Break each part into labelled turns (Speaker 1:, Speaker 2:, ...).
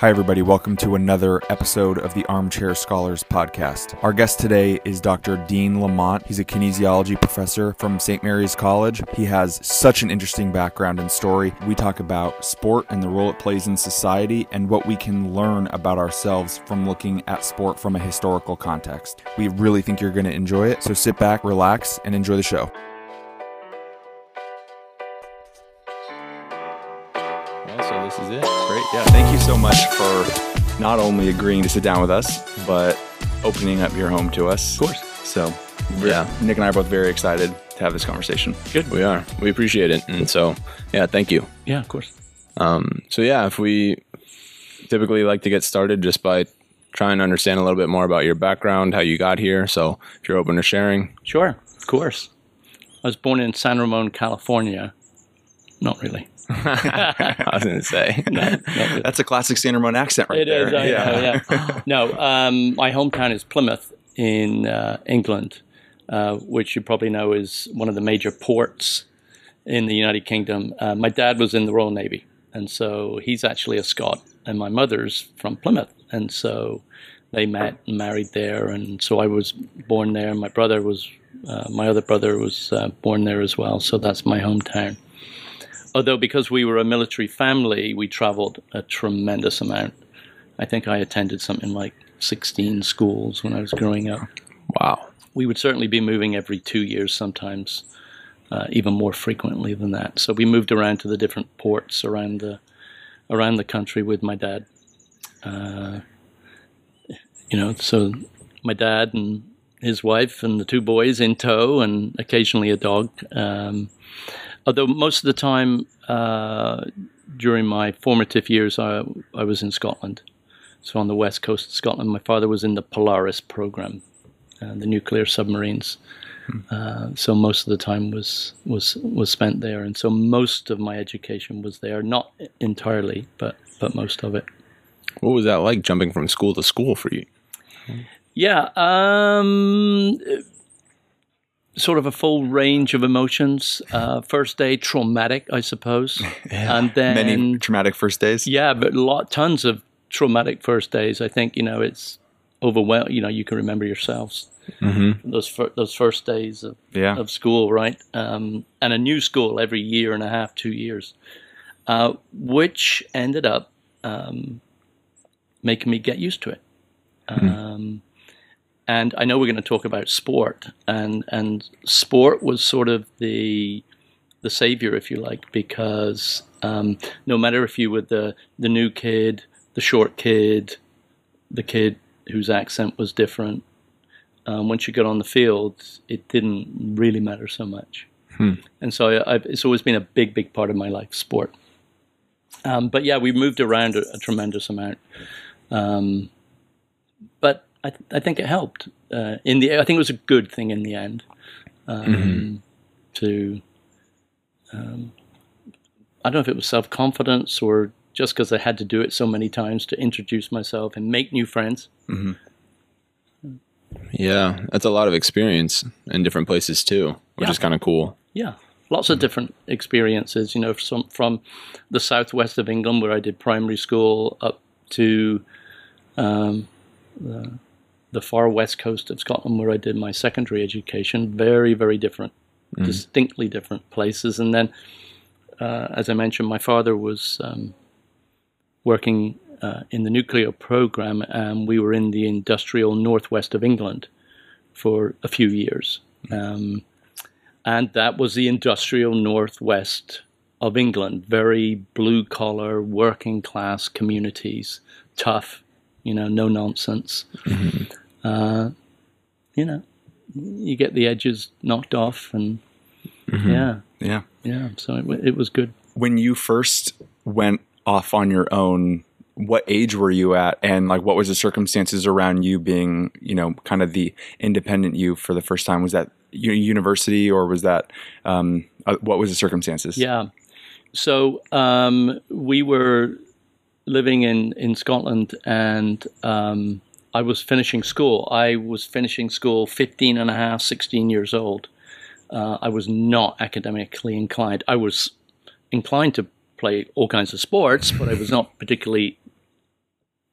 Speaker 1: Hi, everybody. Welcome to another episode of the Armchair Scholars podcast. Our guest today is Dr. Dean Lamont. He's a kinesiology professor from St. Mary's College. He has such an interesting background and story. We talk about sport and the role it plays in society and what we can learn about ourselves from looking at sport from a historical context. We really think you're going to enjoy it, so sit back, relax, and enjoy the show. So this is it. Great. Yeah. Thank so much for not only agreeing to sit down with us, but opening up your home to us.
Speaker 2: Of course.
Speaker 1: So,
Speaker 2: Yeah.
Speaker 1: Nick and I are both very excited to have this conversation.
Speaker 2: Good. We are. We appreciate it. And so, yeah, thank you.
Speaker 3: Yeah, of course.
Speaker 2: Um, so, yeah, if we typically like to get started just by trying to understand a little bit more about your background, how you got here. So, if you're open to sharing,
Speaker 3: Sure, of course. I was born in San Ramon, California. Not really.
Speaker 2: I was going to say.
Speaker 1: That's a classic San Ramon accent right
Speaker 3: It
Speaker 1: there.
Speaker 3: is. I know, yeah. no, um, my hometown is Plymouth in uh, England, uh, which you probably know is one of the major ports in the United Kingdom. Uh, my dad was in the Royal Navy, and so he's actually a Scot, and my mother's from Plymouth, and so they met and married there, and so I was born there. My brother was, uh, my other brother was uh, born there as well, so that's my hometown. Although because we were a military family, we traveled a tremendous amount. I think I attended something like 16 schools when I was growing up.
Speaker 2: Wow.
Speaker 3: We would certainly be moving every two years, sometimes uh, even more frequently than that. So we moved around to the different ports around the around the country with my dad. Uh, you know, so my dad and his wife and the two boys in tow, and occasionally a dog. Um, although most of the time uh, during my formative years, I, I was in Scotland. So on the west coast of Scotland, my father was in the Polaris program, uh, the nuclear submarines. Uh, so most of the time was was was spent there, and so most of my education was there. Not entirely, but but most of it.
Speaker 2: What was that like jumping from school to school for you?
Speaker 3: Yeah, um, sort of a full range of emotions. Uh, first day traumatic, I suppose, and then
Speaker 1: Many traumatic first days.
Speaker 3: yeah, but lot, tons of traumatic first days. I think you know it's overwhelming. You know, you can remember yourselves those fir- those first days of
Speaker 1: Yeah.
Speaker 3: of school, right? Um, and a new school every year and a half, two years, uh, which ended up um, making me get used to it. Um, and I know we're going to talk about sport, and and sport was sort of the the savior, if you like, because um, no matter if you were the the new kid, the short kid, the kid whose accent was different, um, once you got on the field, it didn't really matter so much. And so I, I've, it's always been a big, big part of my life, sport. Um, but yeah, we moved around a, a tremendous amount. Um, but I, th- I think it helped. Uh, in the, I think it was a good thing in the end um, to. Um, I don't know if it was self confidence or just because I had to do it so many times to introduce myself and make new friends.
Speaker 2: Yeah, that's a lot of experience in different places too, which
Speaker 3: Yeah.
Speaker 2: is kind of cool.
Speaker 3: Yeah, lots of different experiences. You know, from from the southwest of England where I did primary school up to um, the, the far west coast of Scotland where I did my secondary education. Very, very different, distinctly different places. And then, uh, as I mentioned, my father was um, working uh, in the nuclear program, and we were in the industrial northwest of England for a few years. Um, and that was the industrial northwest of England. Very blue collar, working class communities, tough, you know, no nonsense. Uh, you know, you get the edges knocked off, and yeah,
Speaker 1: Yeah.
Speaker 3: yeah. So it, it was good.
Speaker 1: When you first went off on your own, what age were you at, and like what was the circumstances around you being, you know, kind of the independent you for the first time? Was that university, or was that um, uh, what was the circumstances?
Speaker 3: Yeah. So um, we were living in, in Scotland and um, I was finishing school. I was finishing school 15 and a half, 16 years old. Uh, I was not academically inclined. I was inclined to play all kinds of sports, but I was not particularly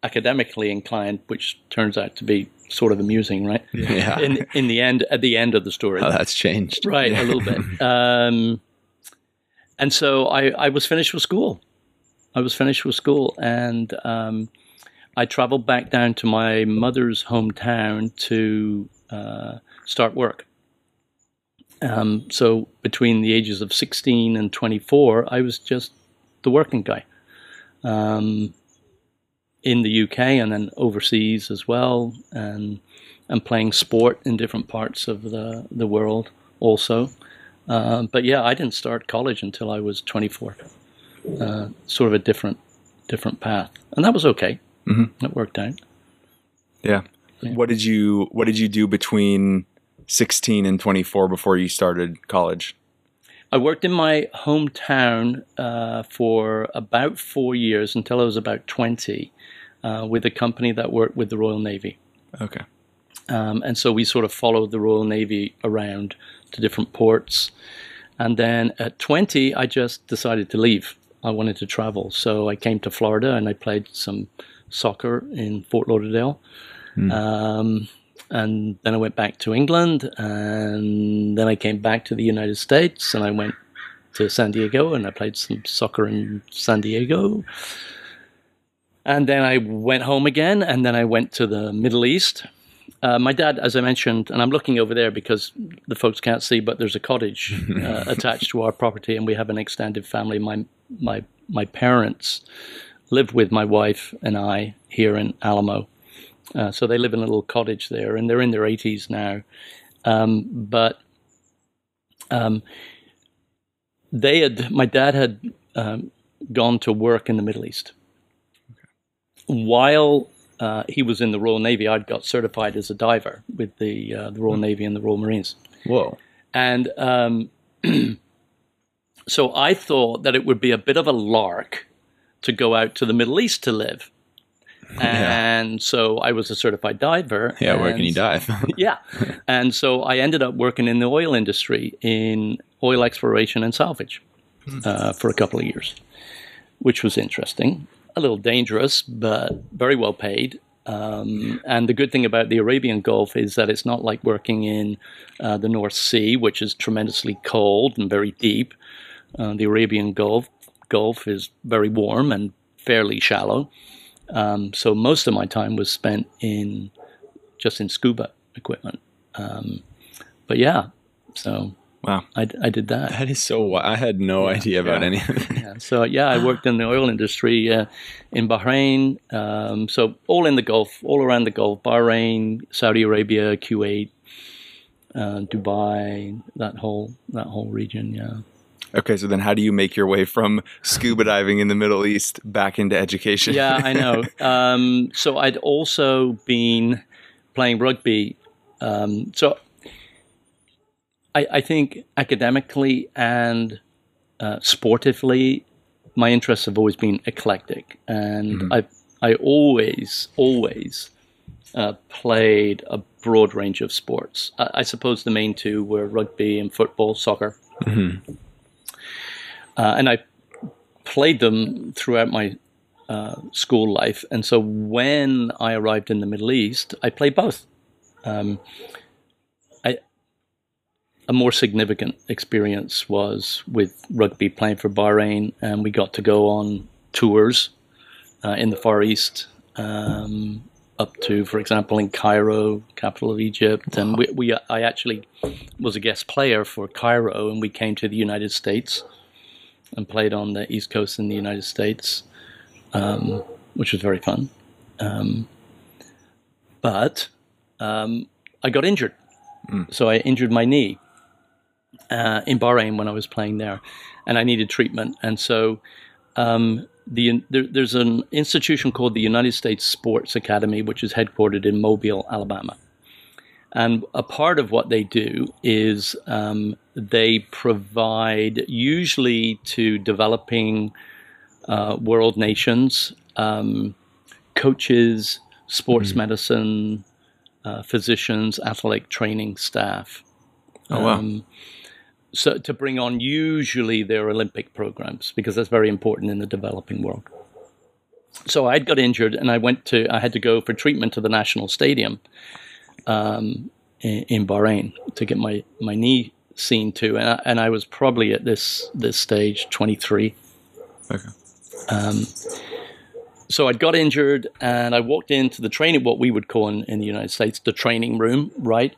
Speaker 3: academically inclined, which turns out to be sort of amusing, right?
Speaker 2: Yeah.
Speaker 3: In in the end, at the end of the story,
Speaker 2: How that's changed.
Speaker 3: right? A little bit. Um, and so I I was finished with school. I was finished with school, and um, I traveled back down to my mother's hometown to uh, start work. Um, so between the ages of 16 and 24, I was just the working guy um, in the UK and then overseas as well, and and playing sport in different parts of the the world also. Uh, but yeah, I didn't start college until I was 24. Uh, sort of a different different path, and that was okay. Mm-hmm. It worked out.
Speaker 1: Yeah. What did you What did you do between sixteen and twenty four before you started college?
Speaker 3: I worked in my hometown uh, for about four years until I was about 20 uh, with a company that worked with the Royal Navy.
Speaker 1: Okay.
Speaker 3: Um, and so we sort of followed the Royal Navy around to different ports. And then at 20, I just decided to leave. I wanted to travel. So I came to Florida and I played some soccer in Fort Lauderdale. Um, and then I went back to England, and then I came back to the United States, and I went to San Diego, and I played some soccer in San Diego. And then I went home again, and then I went to the Middle East. Uh, my dad, as I mentioned, and I'm looking over there because the folks can't see, but there's a cottage uh, attached to our property, and we have an extended family. My my my parents live with my wife and I here in Alamo. Uh, so they live in a little cottage there, and they're in their 80s now. Um, but um, they had, my dad had um, gone to work in the Middle East. While uh, he was in the Royal Navy, I'd got certified as a diver with the, uh, the Royal Navy and the Royal Marines.
Speaker 2: Whoa.
Speaker 3: And um, so I thought that it would be a bit of a lark to go out to the Middle East to live. And so I was a certified diver.
Speaker 2: Yeah, where can you dive?
Speaker 3: yeah. And so I ended up working in the oil industry in oil exploration and salvage uh, for a couple of years, which was interesting. A little dangerous, but very well paid. Um, and the good thing about the Arabian Gulf is that it's not like working in uh, the North Sea, which is tremendously cold and very deep. Uh, the Arabian Gulf Gulf is very warm and fairly shallow. Um, so most of my time was spent in just in scuba equipment. Um, but yeah, so
Speaker 1: Wow.
Speaker 3: I, I did that.
Speaker 2: that is so. wi- I had no idea about
Speaker 1: Yeah.
Speaker 2: any of it.
Speaker 3: Yeah, so yeah, I worked in the oil industry uh, in Bahrain. Um, so all in the Gulf, all around the Gulf, Bahrain, Saudi Arabia, Kuwait, uh, Dubai, that whole that whole region. Yeah.
Speaker 1: Okay, so then how do you make your way from scuba diving in the Middle East back into education?
Speaker 3: Yeah, I know. Um, so I'd also been playing rugby. Um, so I, I think academically and uh, sportively, my interests have always been eclectic, and I I always always uh, played a broad range of sports. I, I suppose the main two were rugby and football, soccer, uh, and I played them throughout my uh, school life. And so when I arrived in the Middle East, I played both. Um, a more significant experience was with rugby playing for Bahrain, and we got to go on tours uh, in the Far East. Um, up to, for example, in Cairo, capital of Egypt, and we, we I actually was a guest player for Cairo, and we came to the United States and played on the East Coast in the United States, um, which was very fun. Um, but um, I got injured, so I injured my knee uh, in Bahrain when I was playing there, and I needed treatment. And so um, the there, there's an institution called the United States Sports Academy, which is headquartered in Mobile, Alabama. And a part of what they do is um, they provide, usually to developing uh, world nations, um, coaches, sports medicine, uh, physicians, athletic training staff.
Speaker 1: Oh wow.
Speaker 3: Um, so to bring on usually their Olympic programs because that's very important in the developing world. so I'd got injured, and I went to I had to go for treatment to the national stadium um, in, in Bahrain to get my my knee seen to, and I, and I was probably at this this stage twenty three.
Speaker 1: Okay.
Speaker 3: Um, so I'd got injured, and I walked into the training, what we would call in, in the United States the training room, right?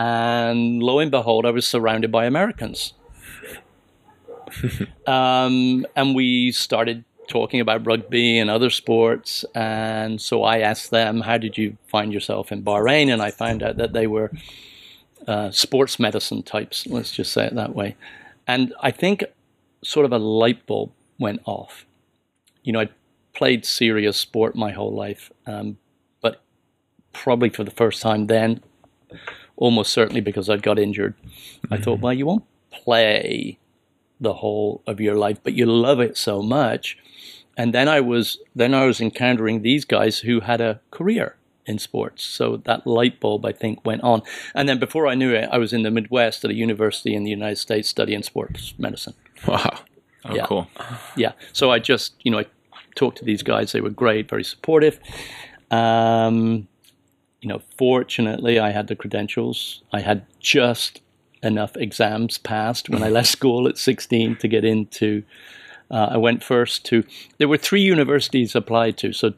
Speaker 3: And lo and behold, I was surrounded by Americans. um, and we started talking about rugby and other sports. And so I asked them, How did you find yourself in Bahrain? And I found out that they were uh, sports medicine types, let's just say it that way. And I think sort of a light bulb went off. You know, I played serious sport my whole life, um, but probably for the first time then, almost certainly because I'd got injured, I thought, well, you won't play the whole of your life, but you love it so much. And then I was then I was encountering these guys who had a career in sports. So that light bulb I think went on. And then before I knew it, I was in the Midwest at a university in the United States studying sports medicine.
Speaker 2: Wow.
Speaker 1: Oh,
Speaker 3: Yeah.
Speaker 1: cool.
Speaker 3: Yeah. So I just, you know, I talked to these guys. They were great, very supportive. Um, you know, fortunately, I had the credentials. I had just enough exams passed when I left school at 16 to get into. Uh, I went first to. There were three universities applied to, so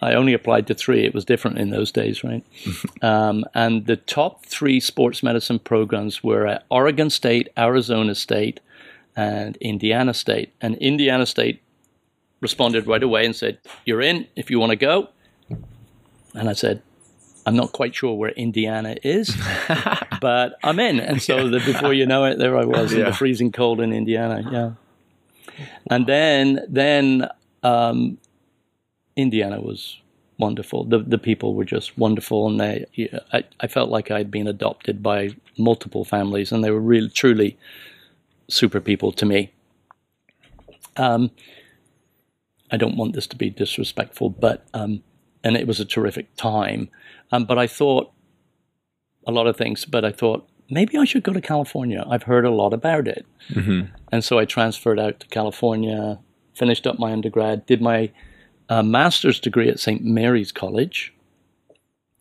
Speaker 3: I only applied to three. It was different in those days, right? um, and the top three sports medicine programs were at Oregon State, Arizona State, and Indiana State. And Indiana State responded right away and said, You're in if you want to go. And I said, I'm not quite sure where Indiana is, but I'm in. And so the, before you know it, there I was in
Speaker 1: Yeah.
Speaker 3: the freezing cold in Indiana. Yeah. And then, then um, Indiana was wonderful. The the people were just wonderful, and they I, I felt like I'd been adopted by multiple families, and they were really truly super people to me. Um, I don't want this to be disrespectful, but um, and it was a terrific time. Um, but I thought a lot of things, but I thought maybe I should go to California. I've heard a lot about it, and so I transferred out to California, finished up my undergrad, did my uh, master's degree at St. Mary's College,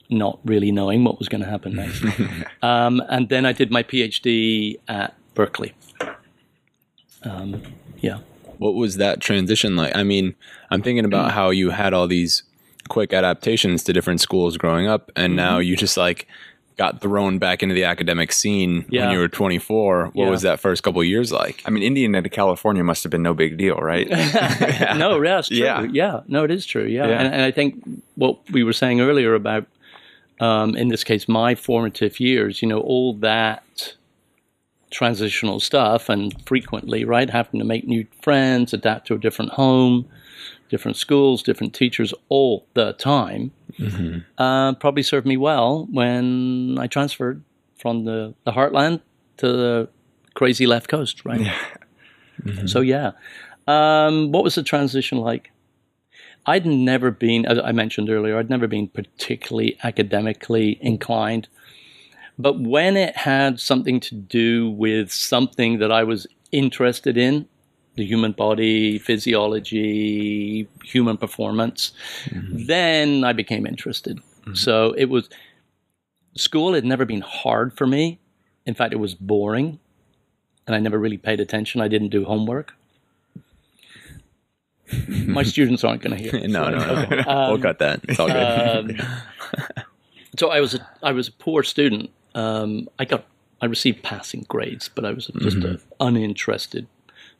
Speaker 3: not really knowing what was going to happen next. um, and then I did my PhD at Berkeley. Um, yeah.
Speaker 2: What was that transition like? I mean, I'm thinking about how you had all these quick adaptations to different schools growing up, and now
Speaker 3: Mm-hmm.
Speaker 2: you just like got thrown back into the academic scene
Speaker 3: Yeah.
Speaker 2: when you were 24. What
Speaker 3: Yeah.
Speaker 2: was that first couple years like?
Speaker 1: I mean, Indiana to California must have been no big deal, right?
Speaker 3: no, yeah, it's true.
Speaker 1: Yeah.
Speaker 3: Yeah. no, it is true. Yeah,
Speaker 1: Yeah.
Speaker 3: And, and I think what we were saying earlier about, um, in this case, my formative years. You know, all that transitional stuff, and frequently, right, having to make new friends, adapt to a different home, different schools, different teachers, all the time, uh, probably served me well when I transferred from the, the heartland to the crazy left coast, right? So yeah, um, what was the transition like? I'd never been, as I mentioned earlier, I'd never been particularly academically inclined. But when it had something to do with something that I was interested in, the human body, physiology, human performance, then I became interested. So it was, school had never been hard for me. In fact, it was boring. And I never really paid attention. I didn't do homework. My students aren't going to hear.
Speaker 2: no,
Speaker 3: so-
Speaker 2: no, no. we'll cut that. It's all good.
Speaker 3: um, so I was a I was a poor student. Um, I got I received passing grades, but I was just an uninterested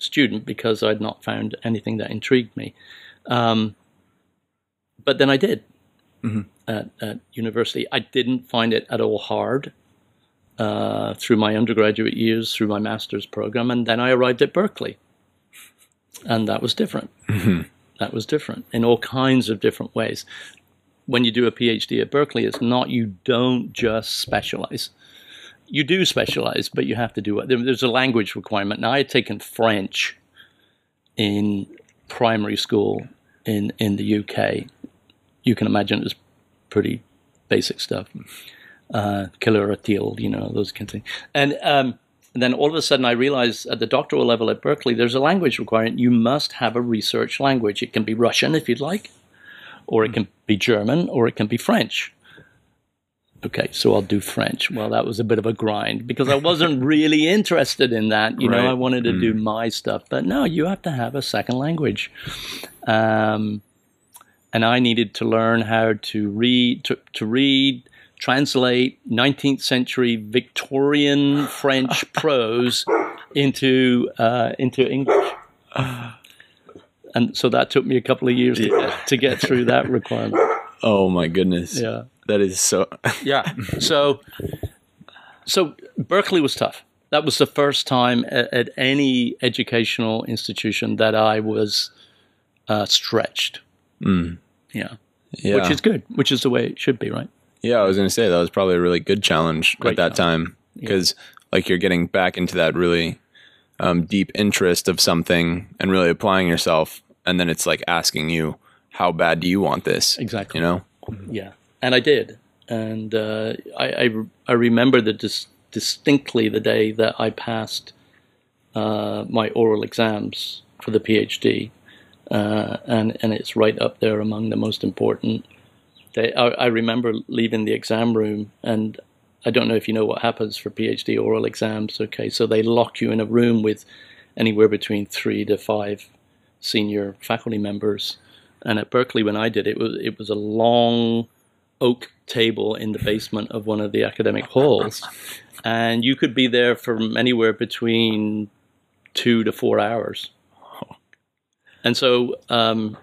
Speaker 3: student because I'd not found anything that intrigued me. Um, but then I did at, at university. I didn't find it at all hard uh, through my undergraduate years, through my master's program, and then I arrived at Berkeley, and that was different. That was different in all kinds of different ways when you do a PhD at Berkeley, it's not you don't just specialize. You do specialize, but you have to do it. There's a language requirement. Now, I had taken French in primary school in, in the UK. You can imagine it's pretty basic stuff. Uh, you know, those kinds of things. And um, and then all of a sudden, I realized at the doctoral level at Berkeley, there's a language requirement. You must have a research language. It can be Russian if you'd like, or it can be German, or it can be French. Okay, so I'll do French. Well, that was a bit of a grind because I wasn't really interested in that. You
Speaker 1: Right.
Speaker 3: know, I wanted to do my stuff. But no, you have to have a second language. Um, and I needed to learn how to read, to, to read, translate 19th century Victorian French prose into uh, into English. And so that took me a couple of years to, to get through that requirement.
Speaker 2: Oh my goodness.
Speaker 3: Yeah.
Speaker 2: That is so.
Speaker 3: Yeah. So, so Berkeley was tough. That was the first time at, at any educational institution that I was uh, stretched.
Speaker 2: Mm.
Speaker 3: Yeah.
Speaker 2: Yeah.
Speaker 3: Which is good. Which is the way it should be, right?
Speaker 2: Yeah, I was going to say that was probably a really good challenge
Speaker 3: Great
Speaker 2: at that time because like you're getting back into that really um, deep interest of something and really applying yourself, and then it's like asking you, how bad do you want this?
Speaker 3: Exactly.
Speaker 2: You know?
Speaker 3: Yeah, and I did, and uh, I, I I remember the dis- distinctly the day that I passed uh, my oral exams for the PhD, uh, and and it's right up there among the most important. Day. I, I remember leaving the exam room, and I don't know if you know what happens for PhD oral exams. Okay, so they lock you in a room with anywhere between three to five senior faculty members. And at Berkeley, when I did it, was it was a long oak table in the basement of one of the academic halls, and you could be there from anywhere between two to four hours. And so, um,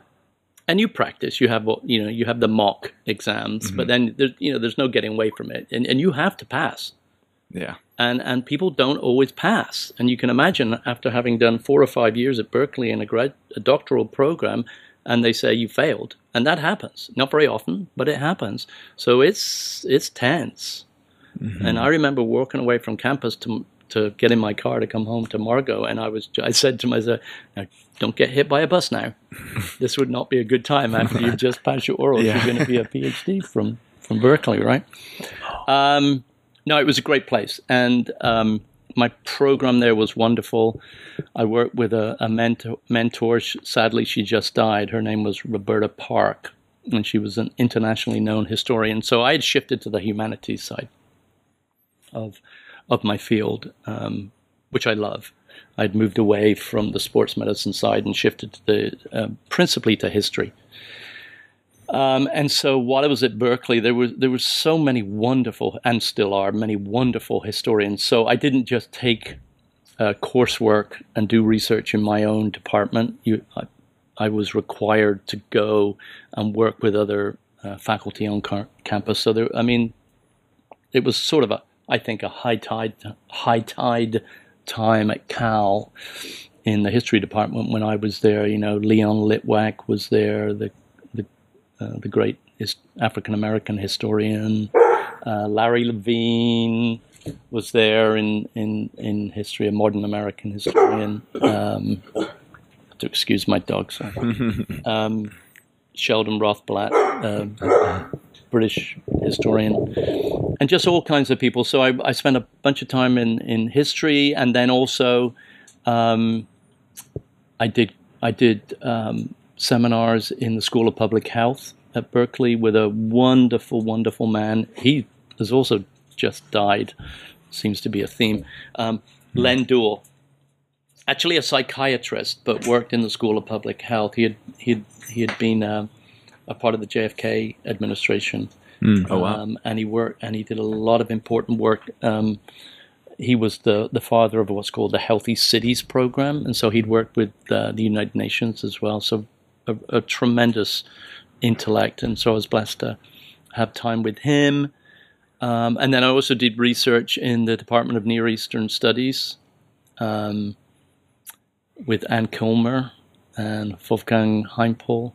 Speaker 3: and you practice. You have what you know. You have the mock exams, but then there's you know there's no getting away from it, and and you have to pass
Speaker 1: Yeah.
Speaker 3: and and people don't always pass. And you can imagine after having done four or five years at Berkeley in a grad a doctoral program, and they say you failed, and that happens. Not very often, but it happens. So it's it's tense. And I remember walking away from campus to to get in my car to come home to Margot, and I was I said to myself, "Now, "Don't get hit by a bus now. this would not be a good time after you've just passed your oral.
Speaker 1: Yeah.
Speaker 3: You're going to be a PhD from from Berkeley, right?" Um, no, it was a great place, and um, my program there was wonderful. I worked with a, a mentor, mentor. Sadly, she just died. Her name was Roberta Park, and she was an internationally known historian. So I had shifted to the humanities side of of my field, um, which I love. I'd moved away from the sports medicine side and shifted to the uh, principally to history. Um, and so while I was at Berkeley, there was there were so many wonderful, and still are many wonderful historians. So I didn't just take uh, coursework and do research in my own department. You, I, I was required to go and work with other uh, faculty on car- campus. So there, I mean, it was sort of a, I think, a high tide, high tide time at Cal in the history department when I was there. You know, Leon Litwack was there, the the uh, great his, African American historian. Uh, Larry Levine was there in, in, in history, a modern American historian. Um, to excuse my dog, sorry. um, Sheldon Rothblatt, uh, British historian, and just all kinds of people. So I, I spent a bunch of time in, in history, and then also um, I did I did um, seminars in the School of Public Health at Berkeley with a wonderful, wonderful man. He has also just died. Seems to be a theme. Um, Len Duhl, actually a psychiatrist, but worked in the School of Public Health. He had he had, he had been uh, a part of the JFK administration.
Speaker 1: Oh wow.
Speaker 3: Um, and he worked and he did a lot of important work. Um, he was the, the father of what's called the Healthy Cities program, and so he'd worked with uh, the United Nations as well. So a, a tremendous intellect, and so I was blessed to have time with him. Um, and then I also did research in the Department of Near Eastern Studies um, with Anne Kilmer and Wolfgang Heimpel,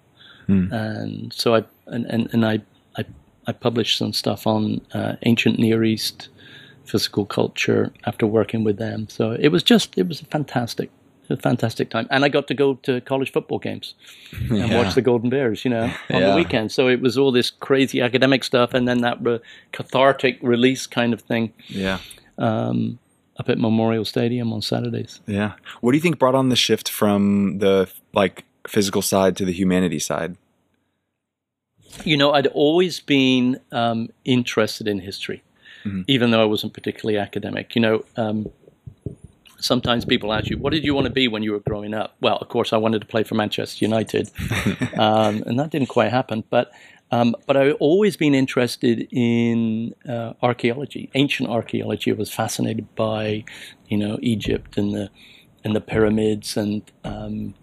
Speaker 3: and so I and, and, and I, I I published some stuff on uh, ancient Near East physical culture after working with them. So it was just it was a fantastic, a fantastic time, and I got to go to college football games and
Speaker 2: Yeah.
Speaker 3: watch the Golden Bears, you know, on
Speaker 2: Yeah.
Speaker 3: the weekend. So it was all this crazy academic stuff, and then that re- cathartic release kind of thing.
Speaker 1: Yeah.
Speaker 3: Um, up at Memorial Stadium on Saturdays.
Speaker 1: Yeah. What do you think brought on the shift from the like physical side to the humanity side?
Speaker 3: You know, I'd always been um, interested in history,
Speaker 1: Mhm.
Speaker 3: even though I wasn't particularly academic. You know, um, sometimes people ask you, "What did you want to be when you were growing up?" Well, of course, I wanted to play for Manchester United, um, and that didn't quite happen. But um, but I've always been interested in uh, archaeology, ancient archaeology. I was fascinated by, you know, Egypt and the and the pyramids and um,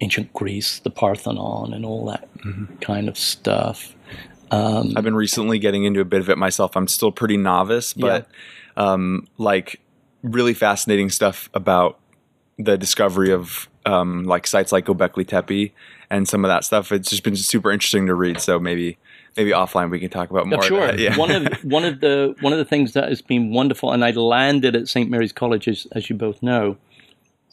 Speaker 3: ancient Greece, the Parthenon, and all that kind of stuff. Um,
Speaker 1: I've been recently getting into a bit of it myself. I'm still pretty novice, but um, like really fascinating stuff about the discovery of um, like sites like Göbekli Tepe and some of that stuff. It's just been super interesting to read. So maybe maybe offline we can talk about more.
Speaker 3: Sure.
Speaker 1: Of that. Yeah.
Speaker 3: one of one of the one of the things that has been wonderful, and I landed at St Mary's College, as, as you both know,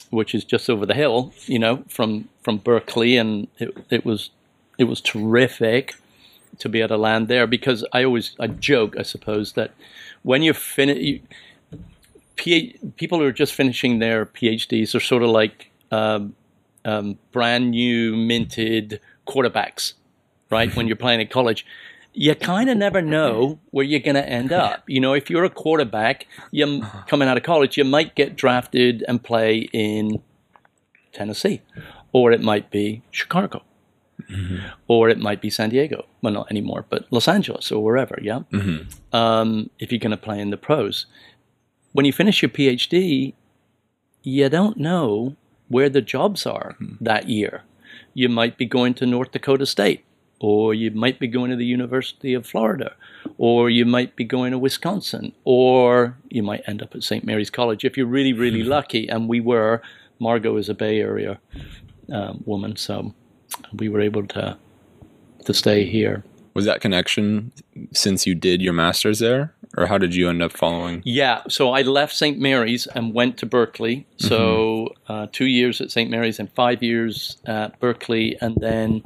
Speaker 3: which is just over the hill, you know, from from Berkeley, and it, it was it was terrific to be able to land there because I always I joke, I suppose, that when you're finished. P- people who are just finishing their PhDs are sort of like um, um, brand new minted quarterbacks, right? when you're playing at college, you kind of never know where you're going to end up. You know, if you're a quarterback, you're coming out of college, you might get drafted and play in Tennessee, or it might be Chicago, or it might be San Diego. Well, not anymore, but Los Angeles or wherever. Yeah. Um, if you're going to play in the pros, when you finish your PhD, you don't know where the jobs are that year. You might be going to North Dakota State, or you might be going to the University of Florida, or you might be going to Wisconsin, or you might end up at St. Mary's College if you're really, really lucky. And we were. Margot is a Bay Area um, woman, so we were able to to stay here.
Speaker 2: Was that connection since you did your master's there, or how did you end up following?
Speaker 3: Yeah, so I left St. Mary's and went to Berkeley. So uh, two years at St. Mary's and five years at Berkeley, and then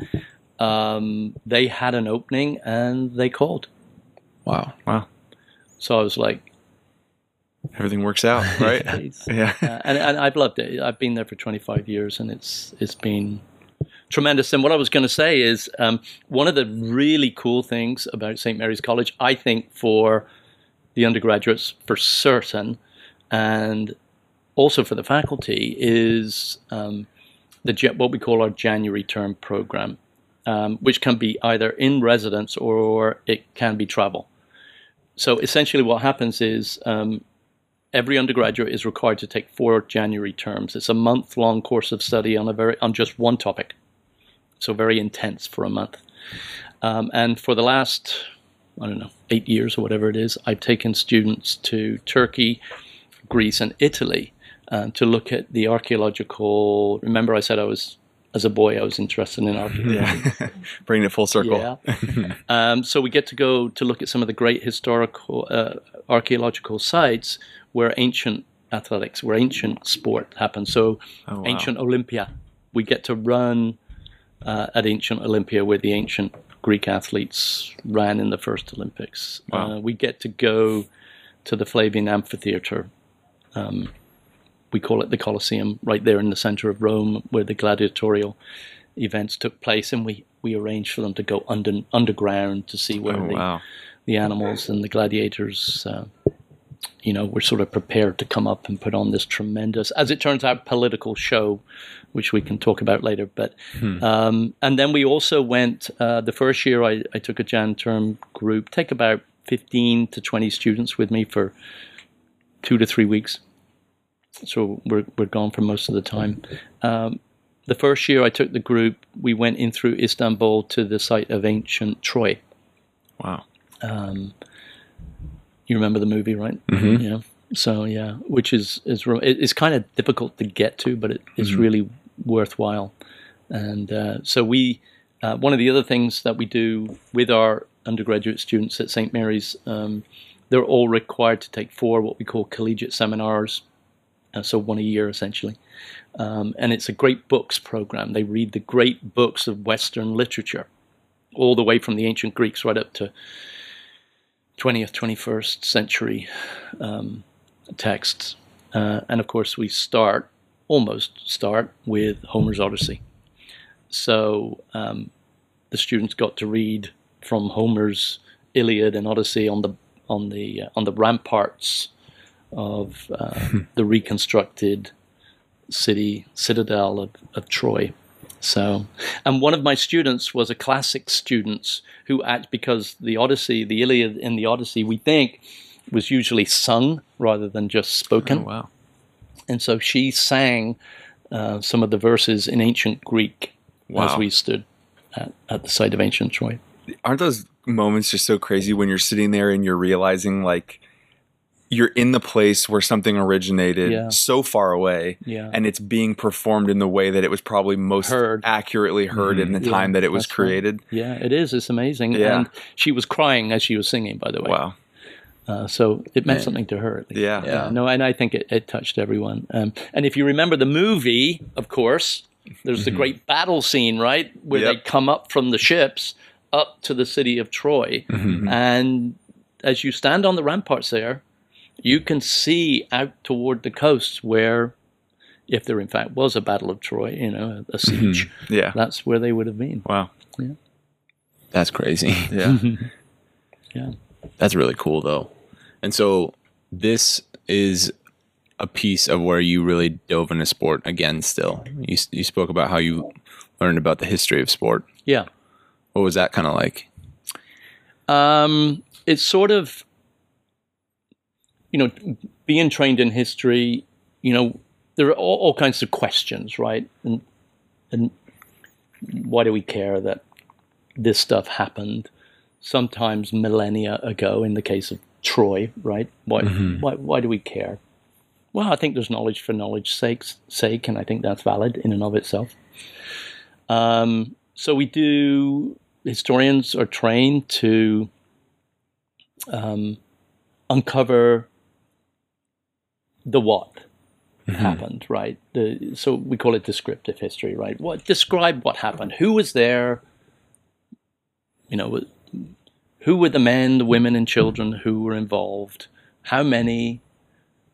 Speaker 3: um, they had an opening and they called.
Speaker 2: Wow.
Speaker 1: Wow.
Speaker 3: So I was like,
Speaker 1: Everything works out, right? yeah.
Speaker 3: uh, and, and I've loved it. I've been there for 25 years, and it's it's been tremendous. And what I was going to say is um, one of the really cool things about St. Mary's College, I think, for the undergraduates for certain, and also for the faculty, is um, the what we call our January term program, um, which can be either in residence or it can be travel. So essentially, what happens is um, every undergraduate is required to take four January terms. It's a month long course of study on a very on just one topic, so very intense for a month. Um, and for the last I don't know eight years or whatever it is, I've taken students to Turkey, Greece, and Italy uh, to look at the archaeological. Remember, I said I was as a boy I was interested in archaeology.
Speaker 1: Yeah. Bringing it full circle.
Speaker 3: Yeah. um, so we get to go to look at some of the great historical uh, archaeological sites where ancient athletics, where ancient sport happened. So
Speaker 1: Oh, wow.
Speaker 3: ancient Olympia, we get to run uh, at ancient Olympia where the ancient Greek athletes ran in the first Olympics.
Speaker 1: Wow.
Speaker 3: Uh, we get to go to the Flavian Amphitheater. Um, we call it the Colosseum, right there in the center of Rome, where the gladiatorial events took place, and we we arranged for them to go under underground to see where
Speaker 1: Oh,
Speaker 3: the
Speaker 1: wow.
Speaker 3: the animals and the gladiators, uh, you know, we're sort of prepared to come up and put on this tremendous, as it turns out, political show, which we can talk about later. But um, and then we also went uh, the first year I, I took a Jan term group, take about fifteen to twenty students with me for two to three weeks. So we're we're gone for most of the time. Um, the first year I took the group, we went in through Istanbul to the site of ancient Troy.
Speaker 1: Wow.
Speaker 3: Um, you remember the movie, right?
Speaker 2: Mhm.
Speaker 3: Yeah. So yeah, which is is it's kind of difficult to get to, but it, it's really worthwhile. And uh, so we, uh, one of the other things that we do with our undergraduate students at St Mary's, um, they're all required to take four what we call collegiate seminars, uh, so one a year essentially. Um, and it's a great books program. They read the great books of Western literature, all the way from the ancient Greeks right up to 20th, 21st century um, texts, uh, and of course we start almost start with Homer's Odyssey. So um, the students got to read from Homer's Iliad and Odyssey on the on the uh, on the ramparts of uh, the reconstructed city citadel of, of Troy. So, and one of my students was a classic student who act because the Odyssey, the Iliad in the Odyssey, we think was usually sung rather than just spoken.
Speaker 2: Oh, wow.
Speaker 3: And so she sang uh, some of the verses in ancient Greek
Speaker 1: Wow.
Speaker 3: as we stood at, at the site of ancient Troy.
Speaker 1: Aren't those moments just so crazy when you're sitting there and you're realizing like you're in the place where something originated
Speaker 3: Yeah.
Speaker 1: so far away
Speaker 3: Yeah.
Speaker 1: and it's being performed in the way that it was probably most
Speaker 3: Heard.
Speaker 1: accurately heard in the
Speaker 3: Yeah,
Speaker 1: time that it was
Speaker 3: that's right.
Speaker 1: created.
Speaker 3: Yeah, it is. It's amazing.
Speaker 1: Yeah.
Speaker 3: And she was crying as she was singing, by the way.
Speaker 1: Wow.
Speaker 3: Uh, so it meant
Speaker 2: Man.
Speaker 3: something to her. At least.
Speaker 1: Yeah.
Speaker 2: Yeah.
Speaker 3: No, and I think it, it touched everyone. Um, and if you remember the movie, of course, there's the great battle scene, right, where
Speaker 1: Yep.
Speaker 3: they come up from the ships up to the city of Troy, and as you stand on the ramparts there, you can see out toward the coast where, if there in fact was a battle of Troy, you know, a, a siege,
Speaker 1: Yeah.
Speaker 3: that's where they would have been.
Speaker 1: Wow.
Speaker 2: yeah, That's crazy.
Speaker 1: Yeah.
Speaker 3: Yeah.
Speaker 2: That's really cool, though. And so this is a piece of where you really dove into sport again. Still, you you spoke about how you learned about the history of sport.
Speaker 3: Yeah.
Speaker 2: What was that kind of like?
Speaker 3: Um, it's sort of, you know, being trained in history. You know, there are all, all kinds of questions, right? And and why do we care that this stuff happened? Sometimes millennia ago, in the case of Troy, right? Why why why do we care? Well, I think there's knowledge for knowledge's sake, sake, and I think that's valid in and of itself. Um, so we do. Historians are trained to um, uncover the what happened, right? The, so we call it descriptive history, right? What describe what happened? Who was there? You know, who were the men, the women, and children who were involved? How many?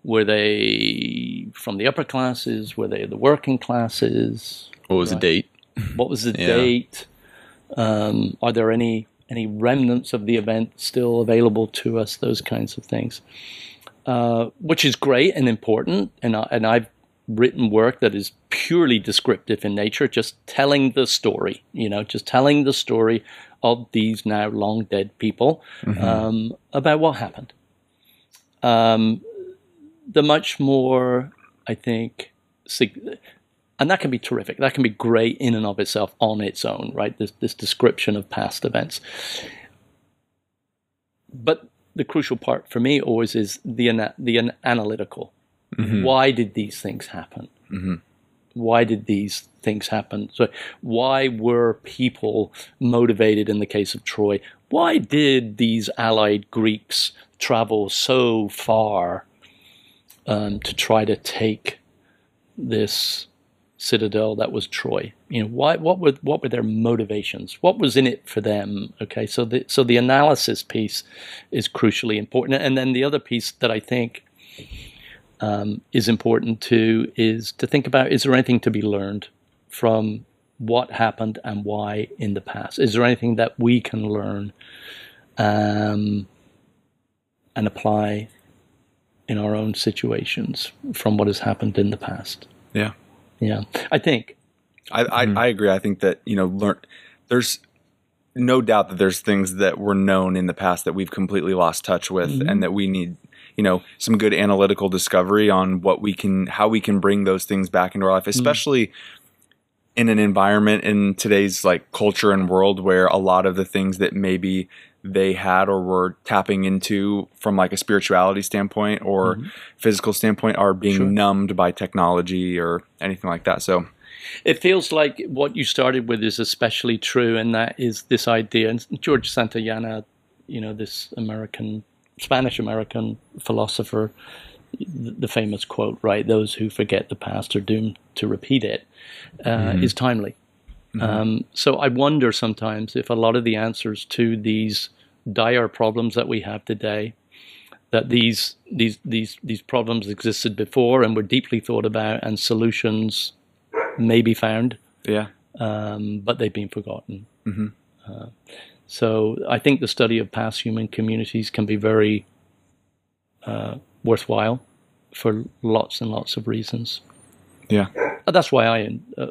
Speaker 3: Were they from the upper classes? Were they the working classes?
Speaker 2: What was
Speaker 3: Right.
Speaker 2: the date?
Speaker 3: What was the
Speaker 2: Yeah.
Speaker 3: date? Um, are there any any remnants of the event still available to us? Those kinds of things, uh, which is great and important. And I, and I've written work that is purely descriptive in nature, just telling the story. You know, just telling the story of these now long dead people um, about what happened. Um, the much more, I think, sig- and that can be terrific. That can be great in and of itself on its own, right? This this description of past events. But the crucial part for me always is the ana- the an- analytical. Why did these things happen? Why did these things happen? So, why were people motivated in the case of Troy? Why did these allied Greeks travel so far um, to try to take this citadel that was Troy. You know, why? What were what were their motivations? What was in it for them? Okay, so the so the analysis piece is crucially important, and then the other piece that I think um, is important too is to think about: is there anything to be learned from what happened and why in the past? Is there anything that we can learn um, and apply in our own situations from what has happened in the past?
Speaker 1: Yeah.
Speaker 3: Yeah, I think.
Speaker 1: I, I,
Speaker 3: Mm-hmm.
Speaker 1: I agree. I think that, you know, learn there's no doubt that there's things that were known in the past that we've completely lost touch with
Speaker 3: Mm-hmm.
Speaker 1: and that we need, you know, some good analytical discovery on what we can how we can bring those things back into our
Speaker 3: Mm-hmm.
Speaker 1: life, especially in an environment in today's like culture and world where a lot of the things that maybe they had or were tapping into from like a spirituality standpoint or physical standpoint are being
Speaker 3: Mm-hmm. Sure.
Speaker 1: numbed by technology or anything like that. So
Speaker 3: It feels like what you started with is especially true, and that is this idea. And George Santayana, you know, this American, Spanish American philosopher, the the famous quote, right? Those who forget the past are doomed to repeat it, uh, is timely. Um, so I wonder sometimes if a lot of the answers to these dire problems that we have today that these these these these problems existed before and were deeply thought about, and solutions may be found,
Speaker 1: Yeah.
Speaker 3: um, but they've been forgotten.
Speaker 1: Mhm.
Speaker 3: Uh, so I think the study of past human communities can be very uh, worthwhile for lots and lots of reasons.
Speaker 1: Yeah.
Speaker 3: Uh, That's why I, uh,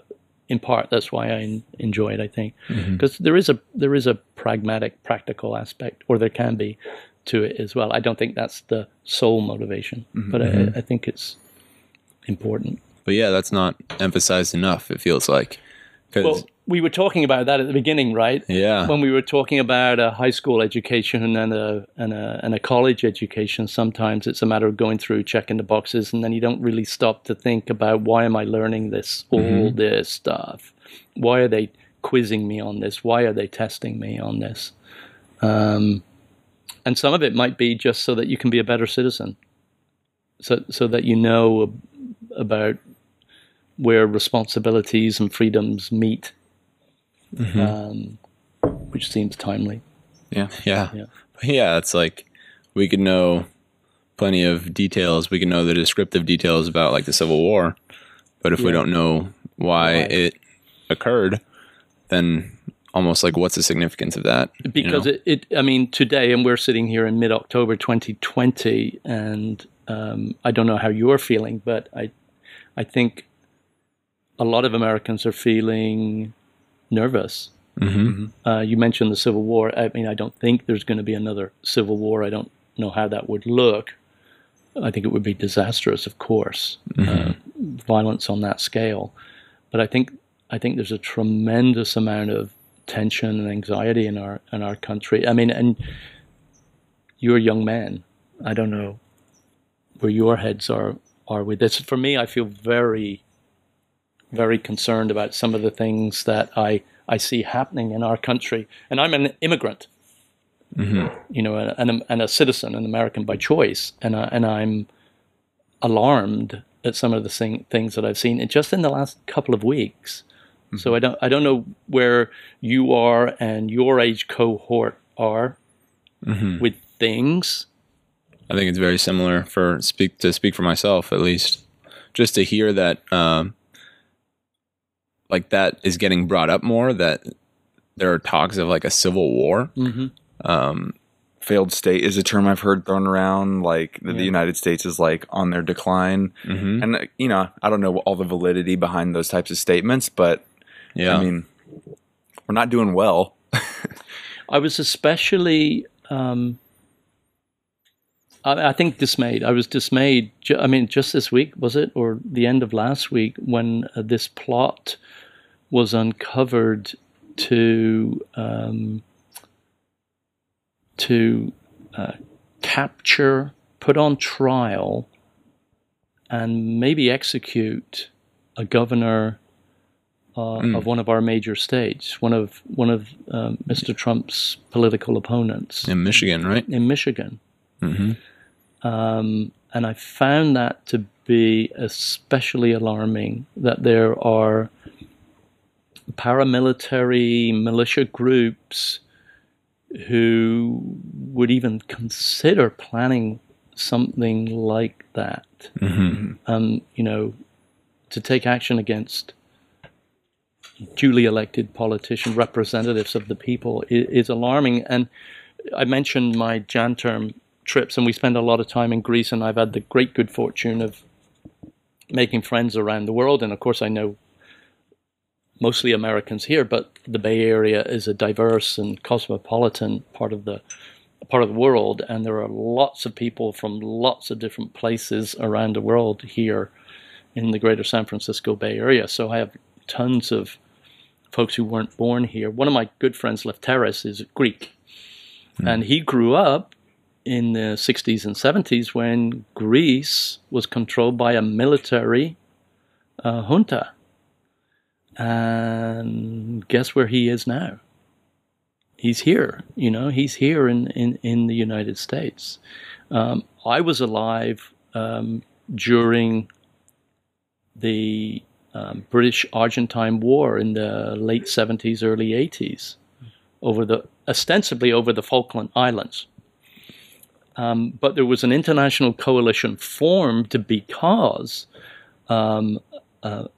Speaker 3: in part, that's why I enjoy it. I think
Speaker 1: Mm-hmm.
Speaker 3: because there is a there is a pragmatic, practical aspect, or there can be, to it as well. I don't think that's the sole motivation,
Speaker 1: Mm-hmm.
Speaker 3: but I, I think it's important.
Speaker 2: But yeah, that's not emphasized enough. It feels like because
Speaker 3: Well, we were talking about that at the beginning, right?
Speaker 2: yeah,
Speaker 3: When we were talking about a high school education and a, and a and a college education, sometimes it's a matter of going through checking the boxes, and then you don't really stop to think about why am I learning this all this stuff? Why are they quizzing me on this? Why are they testing me on this? Um, and some of it might be just so that you can be a better citizen, so so that you know ab- about where responsibilities and freedoms meet um, which seems timely.
Speaker 2: yeah,
Speaker 3: Yeah.
Speaker 2: But yeah. It's like we could know plenty of details. We could know the descriptive details about like the Civil War, but if we don't know why
Speaker 3: Why.
Speaker 2: it occurred, then almost like what's the significance of that? you
Speaker 3: Because
Speaker 2: know?
Speaker 3: it, it, I mean, today, and we're sitting here in mid October 2020, and um, I don't know how you're feeling, but I, I think a lot of Americans are feeling nervous.
Speaker 2: Mhm.
Speaker 3: Uh, you mentioned the Civil War. I mean, I don't think there's going to be another Civil War. I don't know how that would look. I think it would be disastrous, of course, uh, violence on that scale. But I think I think there's a tremendous amount of tension and anxiety in our in our country. I mean, and you're a young man. I don't know where your heads are are with this. For me, I feel very, very concerned about some of the things that I I see happening in our country. And I'm an immigrant, mm-hmm. you know, and, and, and a citizen, an American by choice, and I, and I'm alarmed at some of the thing, things that I've seen just in the last couple of weeks. Mm-hmm. So I don't I don't know where you are and your age cohort are mm-hmm. with things.
Speaker 2: I think it's very similar for speak to speak for myself at least. Just to hear that um like that is getting brought up more that there are talks of like a civil war.
Speaker 3: Mm-hmm.
Speaker 2: Um
Speaker 1: Failed state is a term I've heard thrown around. Like
Speaker 3: Yeah.
Speaker 1: the United States is like on their decline,
Speaker 2: mhm.
Speaker 1: and you know I don't know all the validity behind those types of statements, but
Speaker 2: yeah.
Speaker 1: I mean we're not doing well.
Speaker 3: I was especially, um, I, I think, dismayed. I was dismayed. Ju- I mean, just this week was it, or the end of last week, when uh, this plot was uncovered to um, to uh, capture, put on trial, and maybe execute a governor uh, of one of our major states, one of one of um, Mr. Trump's political opponents
Speaker 2: in Michigan, right?
Speaker 3: in Michigan,
Speaker 2: hmm
Speaker 3: um, and I found that to be especially alarming. That there are paramilitary militia groups who would even consider planning something like that.
Speaker 2: hmm
Speaker 3: um, you know, to take action against duly elected politician representatives of the people is, is alarming. And I mentioned my Jan term trips, and we spend a lot of time in Greece, and I've had the great good fortune of making friends around the world. And of course, I know mostly Americans here, but the Bay Area is a diverse and cosmopolitan part of the part of the world, and there are lots of people from lots of different places around the world here in the greater San Francisco Bay Area. So I have tons of folks who weren't born here. One of my good friends, Lefteris, is Greek, hmm. and he grew up in the 60s and 70s when Greece was controlled by a military uh, junta. And guess where he is now? He's here, you know, he's here in, in, in the United States. Um, I was alive um, during the um, British Argentine War in the late 70s, early 80s, over the ostensibly over the Falkland Islands. Um, but there was an international coalition formed because um, a,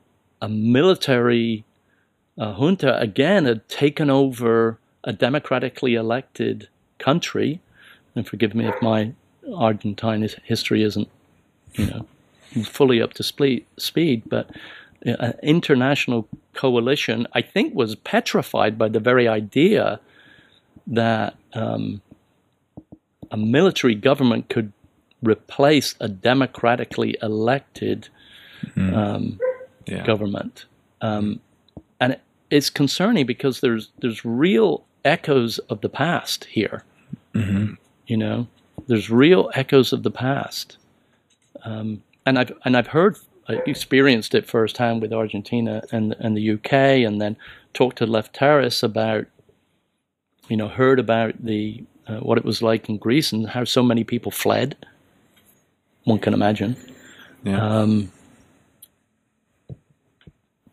Speaker 3: a military uh, junta again had taken over a democratically elected country. And forgive me if my Argentine is, history isn't, you know, fully up to spe- speed, but uh, an international coalition, I think, was petrified by the very idea that um, a military government could replace a democratically elected um,
Speaker 1: Yeah.
Speaker 3: government. Um, and it, it's concerning because there's there's real echoes of the past here. You know, there's real echoes of the past, um, and I've and I've heard, I experienced it firsthand with Argentina and and the UK, and then talked to Lefteris about, you know, heard about the uh, what it was like in Greece and how so many people fled. One can imagine.
Speaker 1: Yeah.
Speaker 3: Um,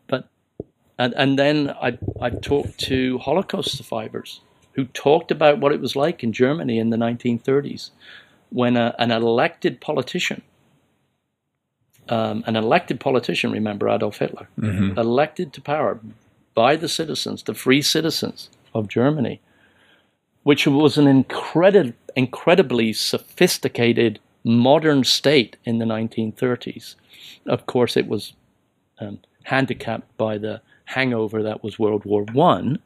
Speaker 3: but and and then I I talked to Holocaust survivors who talked about what it was like in Germany in the 1930s when a, an elected politician, um, an elected politician, remember Adolf Hitler, elected to power by the citizens, the free citizens of Germany, which was an incredible, incredibly sophisticated modern state in the 1930s. Of course, it was um, handicapped by the hangover that was World War One,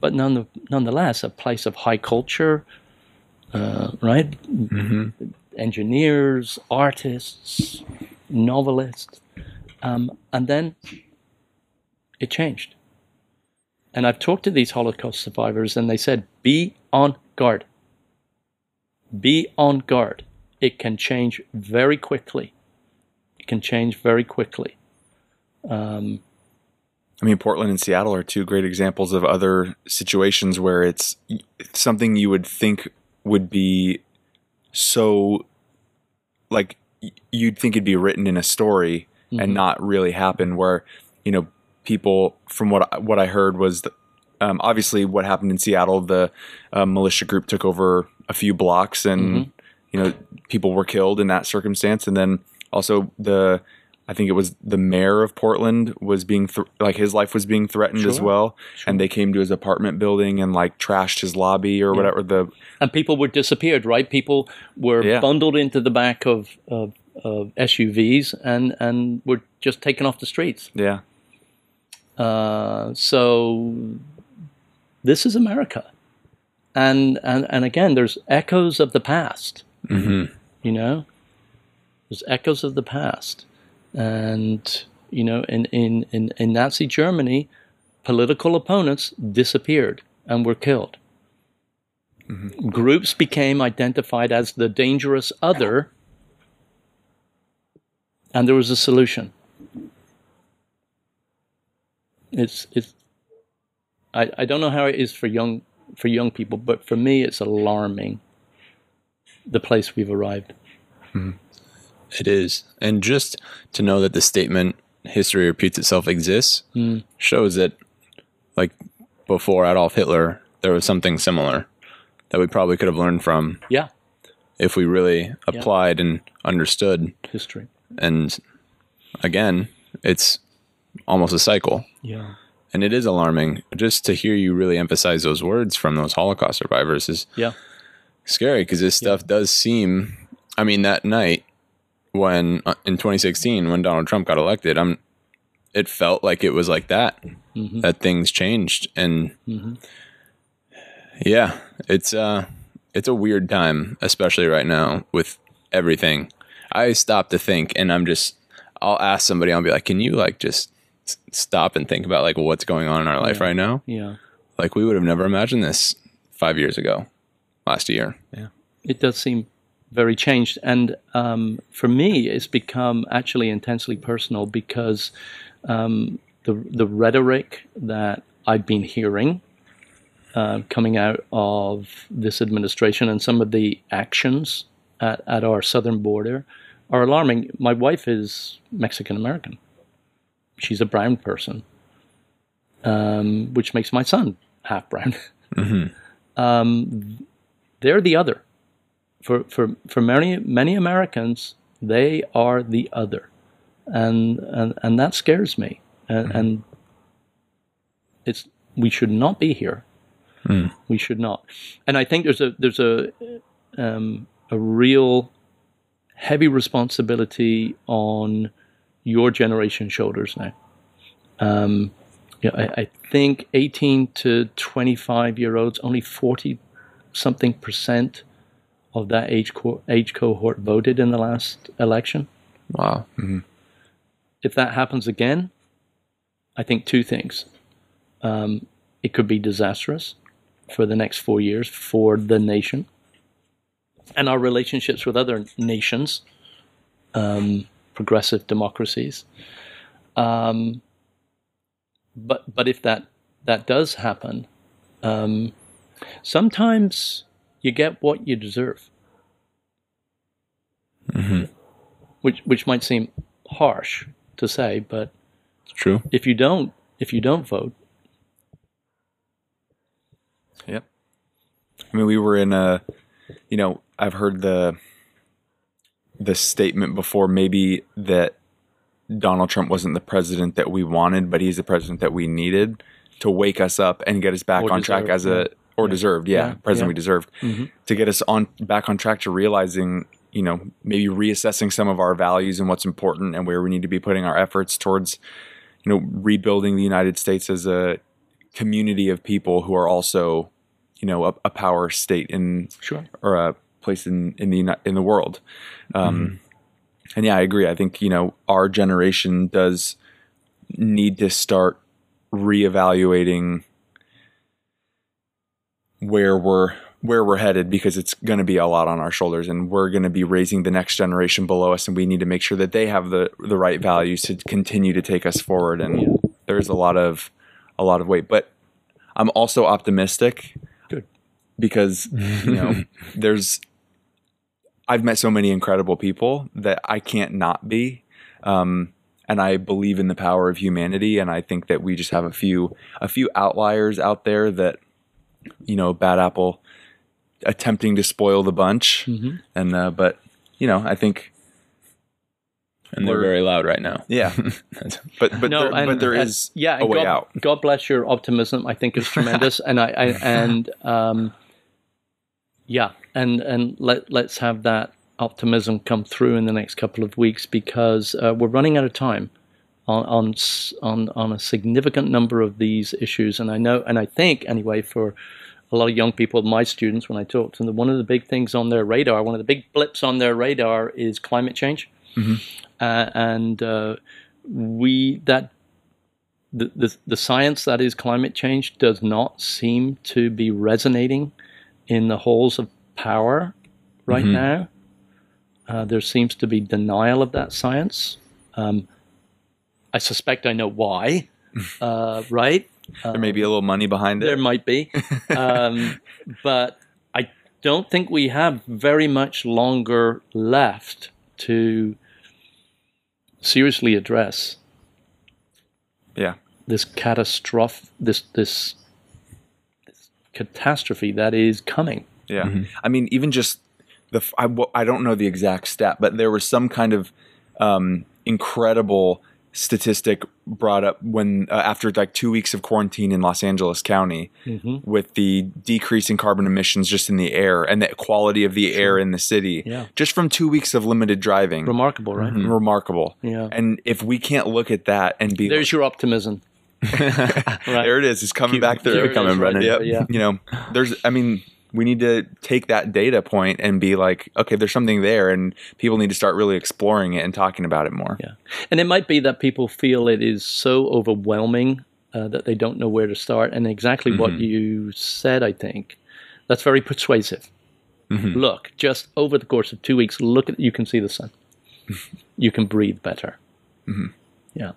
Speaker 3: but none, nonetheless a place of high culture, uh, right? Engineers, artists, novelists, um, and then it changed. And I've talked to these Holocaust survivors, and they said, "Be on guard. Be on guard. It can change very quickly. It can change very quickly." Um,
Speaker 1: I mean, Portland and Seattle are two great examples of other situations where it's something you would think would be so like you'd think it'd be written in a story and not really happen where you know people from what I, what I heard was that, um, obviously what happened in Seattle the uh, militia group took over a few blocks and you know people were killed in that circumstance and then also the I think it was the mayor of Portland was being th- like his life was being threatened as
Speaker 3: Sure.
Speaker 1: well, and they came to his apartment building and like trashed his lobby or whatever. The
Speaker 3: and people were disappeared, right? People were
Speaker 1: Yeah.
Speaker 3: bundled into the back of, of, of SUVs and, and were just taken off the streets.
Speaker 1: yeah,
Speaker 3: Uh, so this is America, and and and again, there's echoes of the past.
Speaker 2: Mm-hmm.
Speaker 3: You know, there's echoes of the past, and you know, in in in, in Nazi Germany, political opponents disappeared and were killed. Groups became identified as the dangerous other, and there was a solution. It's it's. I, I don't know how it is for young for young people, but for me, it's alarming. The place we've arrived. Hmm.
Speaker 2: It is. And just to know that the statement history repeats itself exists hmm. shows that like before Adolf Hitler, there was something similar that we probably could have learned from
Speaker 3: Yeah,
Speaker 2: if we really applied and understood.
Speaker 3: history.
Speaker 2: And again, it's almost a cycle.
Speaker 3: Yeah,
Speaker 2: And it is alarming just to hear you really emphasize those words from those Holocaust survivors is
Speaker 3: yeah,
Speaker 2: scary because this stuff does seem i mean that night when uh, in 2016 when donald trump got elected i'm it felt like it was like that that things changed and yeah it's uh it's a weird time especially right now with everything. I stop to think and i'm just i'll ask somebody i'll be like can you like just stop and think about like what's going on in our life right now
Speaker 3: yeah.
Speaker 2: like we would have never imagined this five years ago last year Yeah.
Speaker 3: It does seem very changed, and um, for me, it's become actually intensely personal because um, the the rhetoric that I've been hearing uh, coming out of this administration and some of the actions at, at our southern border are alarming. My wife is Mexican American. She's a brown person, um, which makes my son half brown. um, they're the other. For for for many many Americans, they are the other, and and and that scares me, and, and it's we should not be here. We should not, and I think there's a there's a um, a real heavy responsibility on your generation's shoulders now. Um, yeah, I, I think 18 to 25 year olds, only 40 something percent of that age co- age cohort voted in the last election.
Speaker 2: Wow.
Speaker 3: If that happens again, I think two things. Um, it could be disastrous for the next four years for the nation and our relationships with other nations, um, progressive democracies. Um, but but if that that does happen, um, sometimes you get what you deserve. Which which might seem harsh to say, but
Speaker 2: It's true.
Speaker 3: if you don't if you don't vote,
Speaker 1: Yep. I mean, we were in a, you know, I've heard the the statement before, maybe that Donald Trump wasn't the president that we wanted, but he's the president that we needed to wake us up and get us back
Speaker 3: Or
Speaker 1: on track as a or deserved, yeah,
Speaker 3: Yeah,
Speaker 1: president
Speaker 3: yeah.
Speaker 1: we deserved mm-hmm. to get us on back on track to realizing, you know, maybe reassessing some of our values and what's important and where we need to be putting our efforts towards, you know, rebuilding the United States as a community of people who are also, you know, a, a power state in
Speaker 3: sure.
Speaker 1: or a place in in the in the world. Um, And yeah, I agree. I think you know our generation does need to start reevaluating where we're where we're headed because it's going to be a lot on our shoulders and we're going to be raising the next generation below us and we need to make sure that they have the the right values to continue to take us forward and there's a lot of a lot of weight but I'm also optimistic
Speaker 3: Good.
Speaker 1: because you know there's I've met so many incredible people that I can't not be um, and I believe in the power of humanity and I think that we just have a few a few outliers out there that you know bad apple attempting to spoil the bunch
Speaker 3: Mm-hmm.
Speaker 1: and uh, but you know I think
Speaker 2: And they're very loud right now.
Speaker 1: yeah but but there, but there
Speaker 3: and-
Speaker 1: is
Speaker 3: yeah,
Speaker 1: a way
Speaker 3: God,
Speaker 1: out
Speaker 3: God bless your optimism. I think is tremendous, and I, I and um, yeah, and and let let's have that optimism come through in the next couple of weeks because uh, we're running out of time on on on on a significant number of these issues, and I know, and I think anyway for. A lot of young people, my students, when I talk to them, one of the big things on their radar, one of the big blips on their radar is climate change uh, and uh, we that the, the the science that is climate change does not seem to be resonating in the halls of power right now. Uh, there seems to be denial of that science. Um, I suspect I know why. Uh, right?
Speaker 1: there may be a little money behind it
Speaker 3: There might be, um, but I don't think we have very much longer left to seriously address
Speaker 1: yeah
Speaker 3: this catastrophe, this, this catastrophe that is coming.
Speaker 1: Yeah. I mean, even just the—I don't know the exact stat, but there was some kind of um, incredible statistic brought up when, uh, after like two weeks of quarantine in Los Angeles County, with the decrease in carbon emissions just in the air and the quality of the air in the city,
Speaker 3: Yeah.
Speaker 1: just from two weeks of limited driving.
Speaker 3: Remarkable, right?
Speaker 1: Remarkable.
Speaker 3: Yeah.
Speaker 1: And if we can't look at that and be
Speaker 3: There's your optimism. right.
Speaker 1: there it is. It's coming back through.
Speaker 3: there it is right
Speaker 1: Yep.
Speaker 3: there, yeah.
Speaker 1: You know, there's. I mean, we need to take that data point and be like, okay, there's something there, and people need to start really exploring it and talking about it more.
Speaker 3: Yeah. And it might be that people feel it is so overwhelming uh, that they don't know where to start. And exactly what mm-hmm. you said, I think, that's very persuasive. Mm-hmm. Look, just over the course of two weeks, look at you can see the sun. you can breathe better. Mm-hmm. Yeah.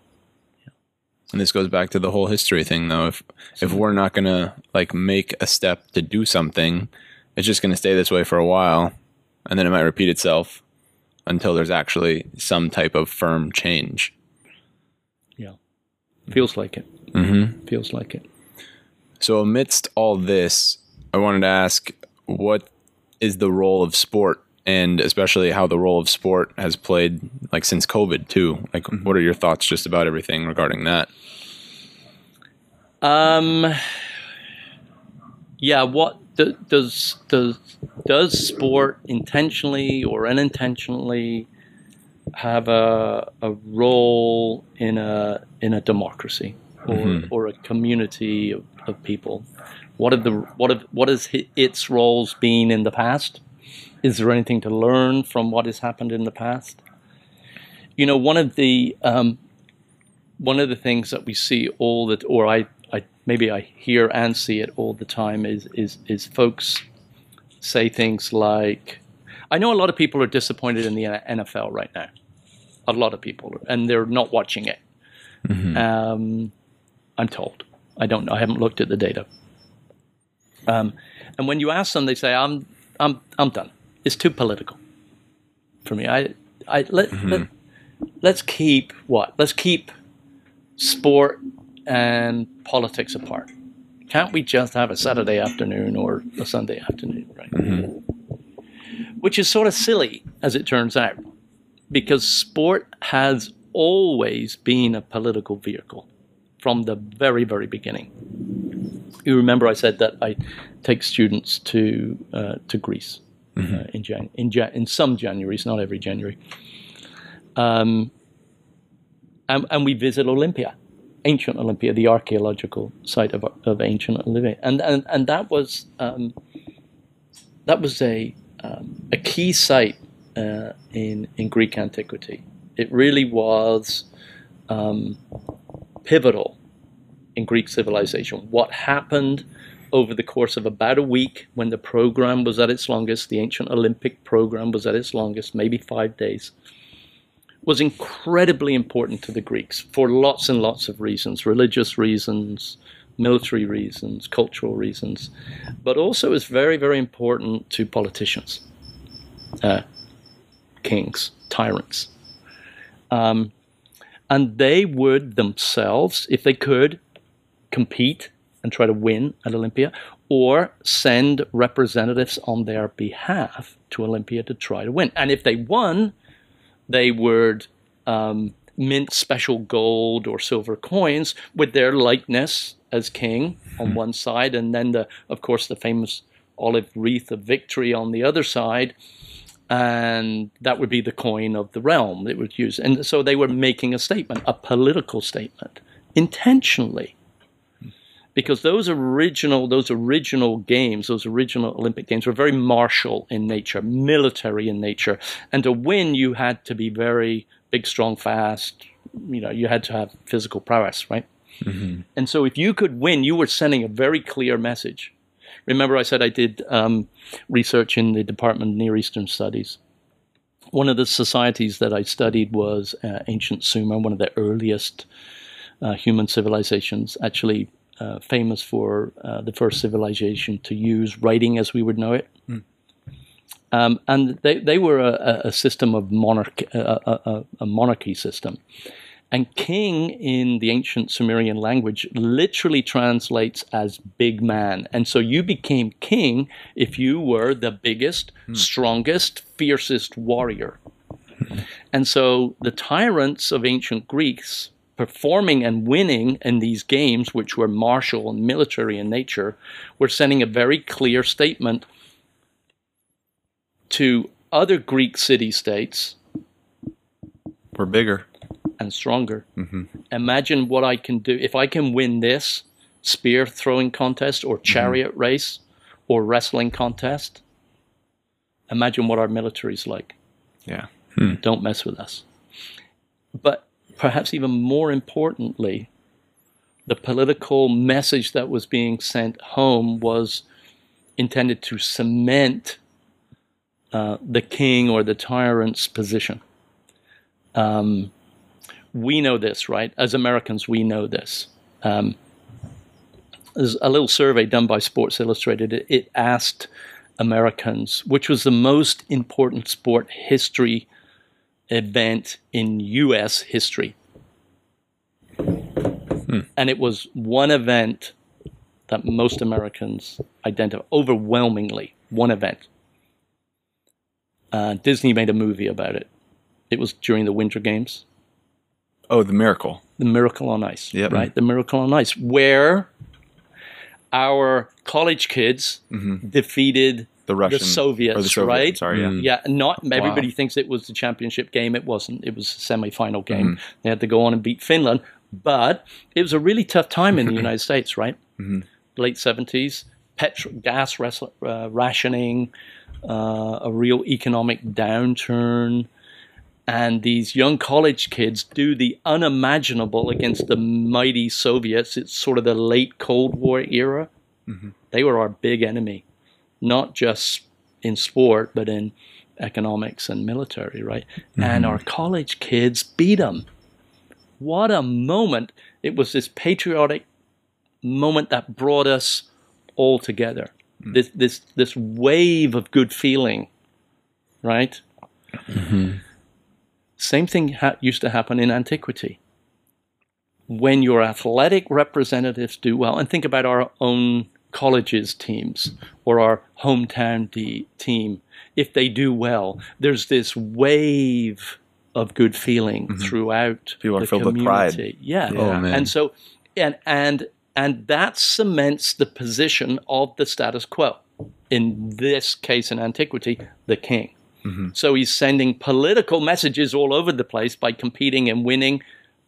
Speaker 2: And this goes back to the whole history thing, though. If if we're not gonna like make a step to do something, it's just gonna stay this way for a while, and then it might repeat itself until there's actually some type of firm change.
Speaker 3: Yeah. Feels like it.
Speaker 2: Mm-hmm.
Speaker 3: Feels like it.
Speaker 2: So amidst all this, I wanted to ask what is the role of sport and especially how the role of sport has played like since COVID too. Like, mm-hmm. what are your thoughts just about everything regarding that?
Speaker 3: Um, yeah. What does does does sport intentionally or unintentionally have a a role in a in a democracy or, mm-hmm. or a community of, of people? What have the what have what has its roles been in the past? Is there anything to learn from what has happened in the past? You know, one of the um, one of the things that we see all that, or I, I maybe I hear and see it all the time is is is folks say things like, "I know a lot of people are disappointed in the NFL right now. A lot of people, and they're not watching it." Mm-hmm. Um, I'm told. I don't know. I haven't looked at the data. Um, and when you ask them, they say, "I'm, I'm, I'm done is too political for me. I, I let, mm-hmm. let let's keep what? Let's keep sport and politics apart. Can't we just have a Saturday afternoon or a Sunday afternoon, right? Mm-hmm. Which is sort of silly, as it turns out, because sport has always been a political vehicle from the very, very beginning. You remember I said that I take students to uh, to Greece mm-hmm. uh, in, Jan- in, Jan- in some Januaries, not every January. Um, and, and, we visit Olympia, ancient Olympia, the archaeological site of, of ancient Olympia, and and, and that was um, that was a um, a key site uh, in in Greek antiquity. It really was um, pivotal in Greek civilization. What happened over the course of about a week when the program was at its longest, the ancient Olympic program was at its longest, maybe five days, was incredibly important to the Greeks for lots and lots of reasons religious reasons, military reasons, cultural reasons, but also is very, very important to politicians, uh, kings, tyrants. Um, and they would themselves, if they could, compete and try to win at Olympia, or send representatives on their behalf to Olympia to try to win. And if they won, they would um, mint special gold or silver coins with their likeness as king on hmm. one side, and then the, of course, the famous olive wreath of victory on the other side. And that would be the coin of the realm it would use. And so they were making a statement, a political statement, intentionally because those original those original games, those original Olympic games, were very martial in nature, military in nature, and to win you had to be very big, strong, fast. You know, you had to have physical prowess, right? Mm-hmm. And so, if you could win, you were sending a very clear message. Remember, I said I did um, research in the Department of Near Eastern Studies. One of the societies that I studied was uh, ancient Sumer, one of the earliest uh, human civilizations, actually uh, famous for uh, the first civilization to use writing as we would know it. Mm. Um, and they, they were a, a system of monarch, a, a, a, monarchy system. And king in the ancient Sumerian language literally translates as big man. And so you became king if you were the biggest, mm. strongest, fiercest warrior. And so the tyrants of ancient Greeks performing and winning in these games, which were martial and military in nature, were sending a very clear statement to other Greek city states.
Speaker 1: We're bigger
Speaker 3: and stronger. Mm-hmm. Imagine what I can do if I can win this spear throwing contest or mm-hmm. chariot mm-hmm. race or wrestling contest. Imagine what our military is like.
Speaker 1: Yeah.
Speaker 3: Hmm. Don't mess with us. But perhaps even more importantly, the political message that was being sent home was intended to cement uh, the king or the tyrant's position. Um, we know this, right? As Americans, we know this. Um, there's a little survey done by Sports Illustrated. It, it asked Americans which was the most important sport history event in U.S. history. Hmm. And it was one event that most Americans identify overwhelmingly, one event. Uh, Disney made a movie about it. It was during the Winter Games,
Speaker 1: Oh, the miracle.
Speaker 3: The Miracle on Ice.
Speaker 1: Yep.
Speaker 3: Right? The Miracle on Ice, where our college kids defeated
Speaker 1: The Russian
Speaker 3: the Soviets,
Speaker 1: or the Soviet,
Speaker 3: right?
Speaker 1: Sorry, yeah.
Speaker 2: Mm.
Speaker 3: Yeah, not everybody thinks it was the championship game. It wasn't. It was a semi-final game.
Speaker 1: Mm-hmm.
Speaker 3: They had to go on and beat Finland, but it was a really tough time in the United States, right?
Speaker 1: Mm-hmm.
Speaker 3: Late seventies, petro- gas res- uh, rationing, uh, a real economic downturn, and these young college kids do the unimaginable against the mighty Soviets. It's sort of the late Cold War era. They were our big enemy, not just in sport, but in economics and military, right? And our college kids beat them. What a moment! It was this patriotic moment that brought us all together. This this this wave of good feeling, right? Mm-hmm. Same thing ha- used to happen in antiquity. When your athletic representatives do well, and think about our own colleges teams or our hometown de- team, if they do well, there's this wave of good feeling mm-hmm. throughout
Speaker 1: People are
Speaker 3: the
Speaker 1: filled with pride.
Speaker 3: community. Yeah.
Speaker 2: Oh.
Speaker 3: And so, and and and that cements the position of the status quo. In this case, in antiquity, the king. Mm-hmm. So he's sending political messages all over the place by competing and winning,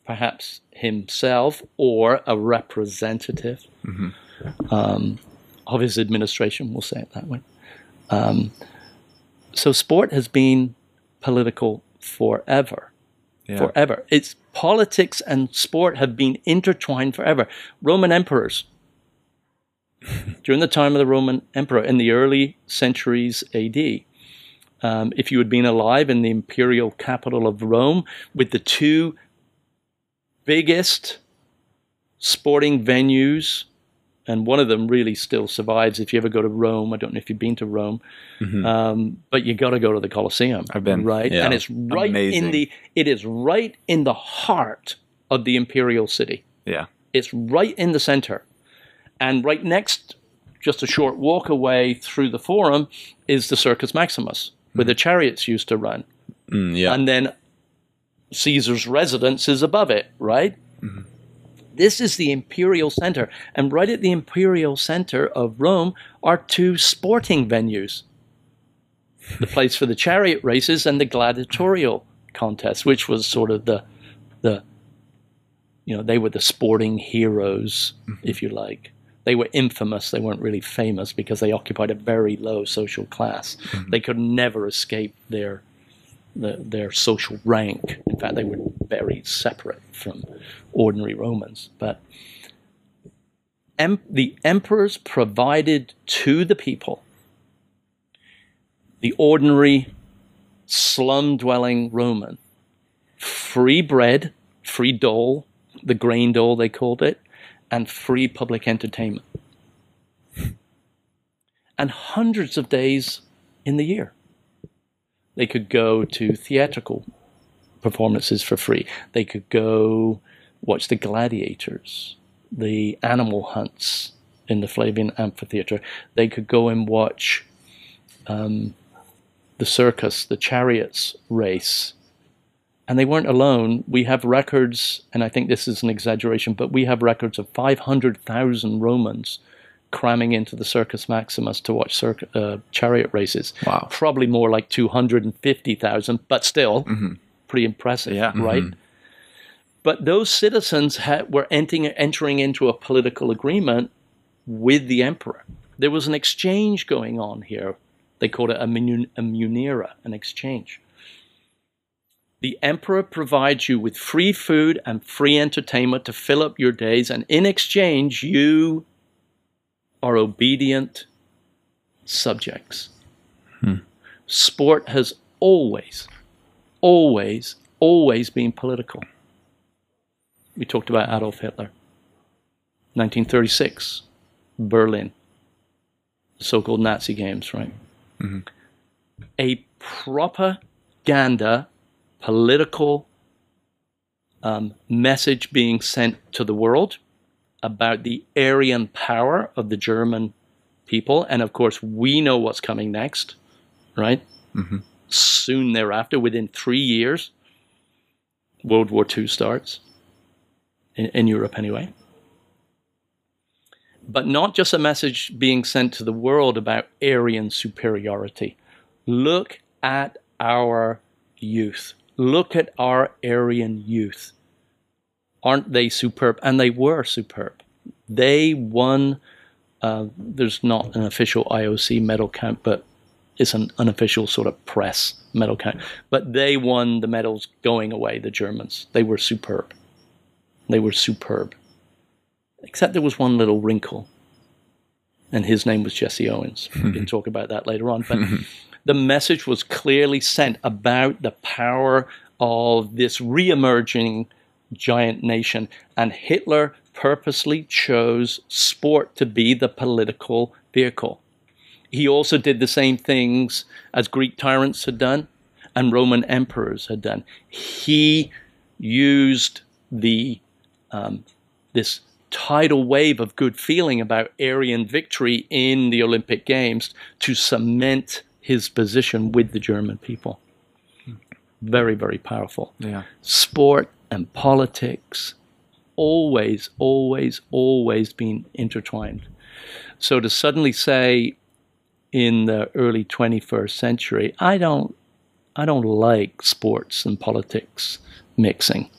Speaker 3: perhaps himself or a representative mm-hmm. Um, of his administration. We'll say it that way. Um, so sport has been political forever
Speaker 1: Yeah.
Speaker 3: forever. It's politics and sport have been intertwined forever. Roman emperors, during the time of the Roman emperor in the early centuries AD, um, if you had been alive in the imperial capital of Rome with the two biggest sporting venues, and one of them really still survives. If you ever go to Rome, I don't know if you've been to Rome, um, but you got to go to the Colosseum.
Speaker 1: I've been.
Speaker 3: right,
Speaker 2: Yeah.
Speaker 3: and it's right
Speaker 1: Amazing.
Speaker 3: in the it is right in the heart of the imperial city.
Speaker 1: Yeah.
Speaker 3: It's right in the center. And right next, just a short walk away through the forum, is the Circus Maximus, where the chariots used to run.
Speaker 2: Mm, yeah.
Speaker 3: And then Caesar's residence is above it, right? This is the imperial center. And right at the imperial center of Rome are two sporting venues the place for the chariot races and the gladiatorial contest, which was sort of the, the you know, they were the sporting heroes, mm-hmm. if you like. They were infamous. They weren't really famous because they occupied a very low social class. Mm-hmm. They could never escape their the, their social rank. In fact, they were very separate from ordinary Romans. But em- the emperors provided to the people, the ordinary slum dwelling Roman, free bread, free dole, the grain dole they called it, and free public entertainment. And hundreds of days in the year. They could go to theatrical performances for free. They could go watch the gladiators, the animal hunts in the Flavian Amphitheater. They could go and watch um, the circus, the chariots race. And they weren't alone. We have records, and I think this is an exaggeration, but we have records of 500,000 Romans cramming into the Circus Maximus to watch circ- uh, chariot races.
Speaker 1: Wow.
Speaker 3: Probably more like 250,000, but still pretty impressive,
Speaker 1: Yeah. Mm-hmm.
Speaker 3: right? But those citizens had, were entering, entering into a political agreement with the emperor. There was an exchange going on here. They called it a, mun- a munera, an exchange. The emperor provides you with free food and free entertainment to fill up your days, and in exchange, you are obedient subjects. Hmm. Sport has always, always, always been political. We talked about Adolf Hitler. 1936, Berlin, the so called Nazi games, right? A propaganda, political um, message being sent to the world about the Aryan power of the German people. And of course, we know what's coming next, right? Soon thereafter, within three years, World War II starts, in, in Europe anyway. But not just a message being sent to the world about Aryan superiority. Look at our youth. Look at our Aryan youth. Aren't they superb? And they were superb. They won. Uh, there's not an official IOC medal count, but it's an unofficial sort of press medal count. But they won the medals going away, the Germans. They were superb. They were superb. Except there was one little wrinkle. And his name was Jesse Owens. We can talk about that later on. But the message was clearly sent about the power of this re emerging giant nation. And Hitler purposely chose sport to be the political vehicle. He also did the same things as Greek tyrants had done and Roman emperors had done. He used the um, this tidal wave of good feeling about Aryan victory in the Olympic Games to cement his position with the German people. Very, very powerful.
Speaker 1: Yeah.
Speaker 3: Sport and politics always, always, always been intertwined. So to suddenly say in the early 21st century, I don't, I don't like sports and politics mixing.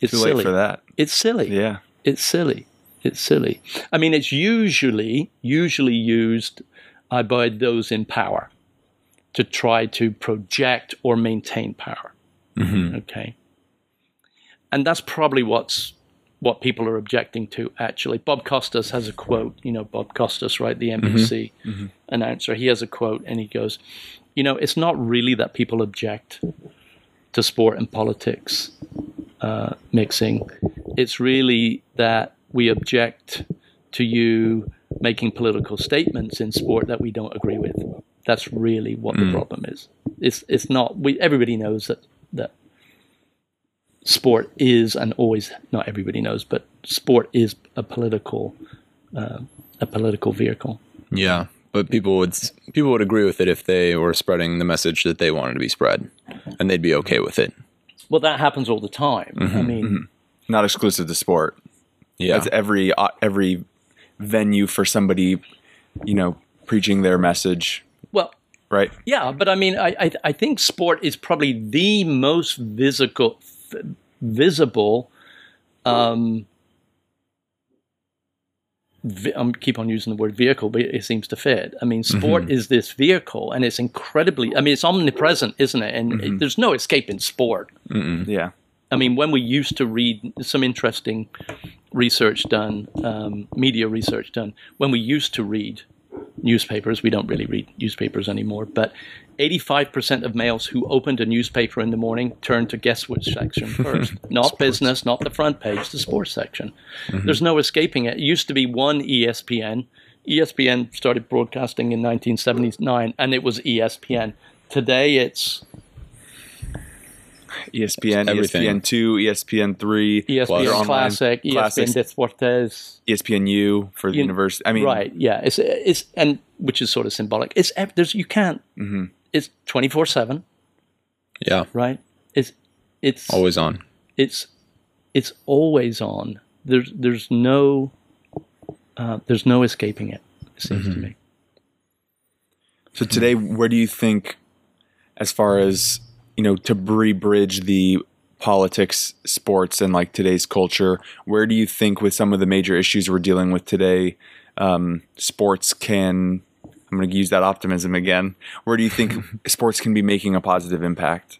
Speaker 3: It's
Speaker 1: Too
Speaker 3: silly.
Speaker 1: for that.
Speaker 3: It's silly.
Speaker 1: Yeah.
Speaker 3: It's silly. It's silly. I mean, it's usually usually used uh, by those in power to try to project or maintain power. Okay, and that's probably what's what people are objecting to. Actually, Bob Costas has a quote. You know, Bob Costas, right, the mm-hmm. NBC mm-hmm. announcer. He has a quote, and he goes, "You know, it's not really that people object to sport and politics uh, mixing. It's really that we object to you making political statements in sport that we don't agree with. That's really what the mm. problem is. It's it's not. We everybody knows that that sport is and always not everybody knows, but sport is a political uh, a political vehicle.
Speaker 2: Yeah, but people would people would agree with it if they were spreading the message that they wanted to be spread, and they'd be okay with it.
Speaker 3: Well, that happens all the time. I mean,
Speaker 1: Not exclusive to sport.
Speaker 2: Yeah,
Speaker 1: That's every uh, every venue for somebody, you know, preaching their message,
Speaker 3: well,
Speaker 1: right?
Speaker 3: Yeah, but I mean, I, I I think sport is probably the most visible visible. Um, vi- I'm keep on using the word vehicle, but it seems to fit. I mean, sport is this vehicle, and it's incredibly. I mean, it's omnipresent, isn't it? And it- there's no escaping sport.
Speaker 1: Yeah.
Speaker 3: I mean, when we used to read some interesting research done, um, media research done, when we used to read newspapers, we don't really read newspapers anymore, but 85% of males who opened a newspaper in the morning turned to guess which section first. not business, not the front page, the sports section. Mm-hmm. There's no escaping it. It used to be one ESPN. ESPN started broadcasting in 1979, and it was ESPN. Today it's
Speaker 1: ESPN,
Speaker 2: Everything.
Speaker 1: ESPN two, ESPN three,
Speaker 3: ESPN
Speaker 1: online
Speaker 3: Classic, ESPN
Speaker 1: classics.
Speaker 3: Deportes.
Speaker 1: ESPN U for the
Speaker 3: You-
Speaker 1: university. I mean,
Speaker 3: right yeah it's it's and which is sort of symbolic it's there's you can't
Speaker 1: Mm-hmm.
Speaker 3: it's 24 7
Speaker 2: yeah,
Speaker 3: right it's it's
Speaker 2: always on.
Speaker 3: it's it's always on there's there's no uh, there's no escaping it it seems
Speaker 1: Mm-hmm.
Speaker 3: to me
Speaker 1: So today, where do you think, as far as you know, to re-bridge the politics, sports, and like today's culture, where do you think, with some of the major issues we're dealing with today, um, sports can? I'm going to use that optimism again. Where do you think sports can be making a positive impact?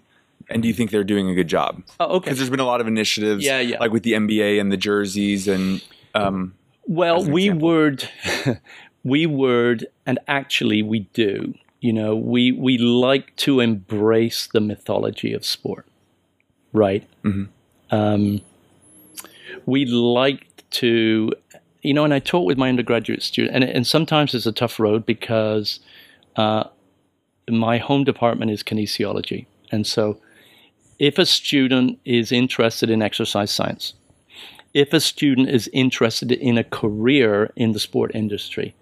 Speaker 1: And do you think they're doing a good job?
Speaker 3: oh, okay
Speaker 1: Because there's been a lot of initiatives,
Speaker 3: Yeah, yeah.
Speaker 1: like with the NBA and the jerseys, and um,
Speaker 3: Well, we
Speaker 1: example.
Speaker 3: would, we would, and actually we do. You know, we we like to embrace the mythology of sport, right? Um, we like to, you know, and I talk with my undergraduate student, and and sometimes it's a tough road because uh, my home department is kinesiology, and so if a student is interested in exercise science if a student is interested in a career in the sport industry,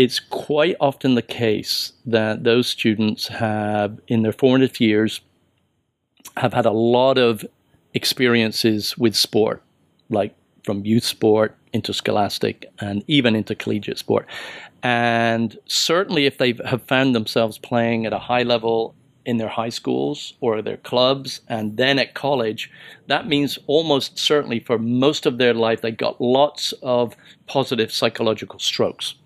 Speaker 3: it's quite often the case that those students have, in their formative years, have had a lot of experiences with sport, like from youth sport into scholastic and even into collegiate sport. And certainly, if they have found themselves playing at a high level in their high schools or their clubs and then at college, that means almost certainly for most of their life, they got lots of positive psychological strokes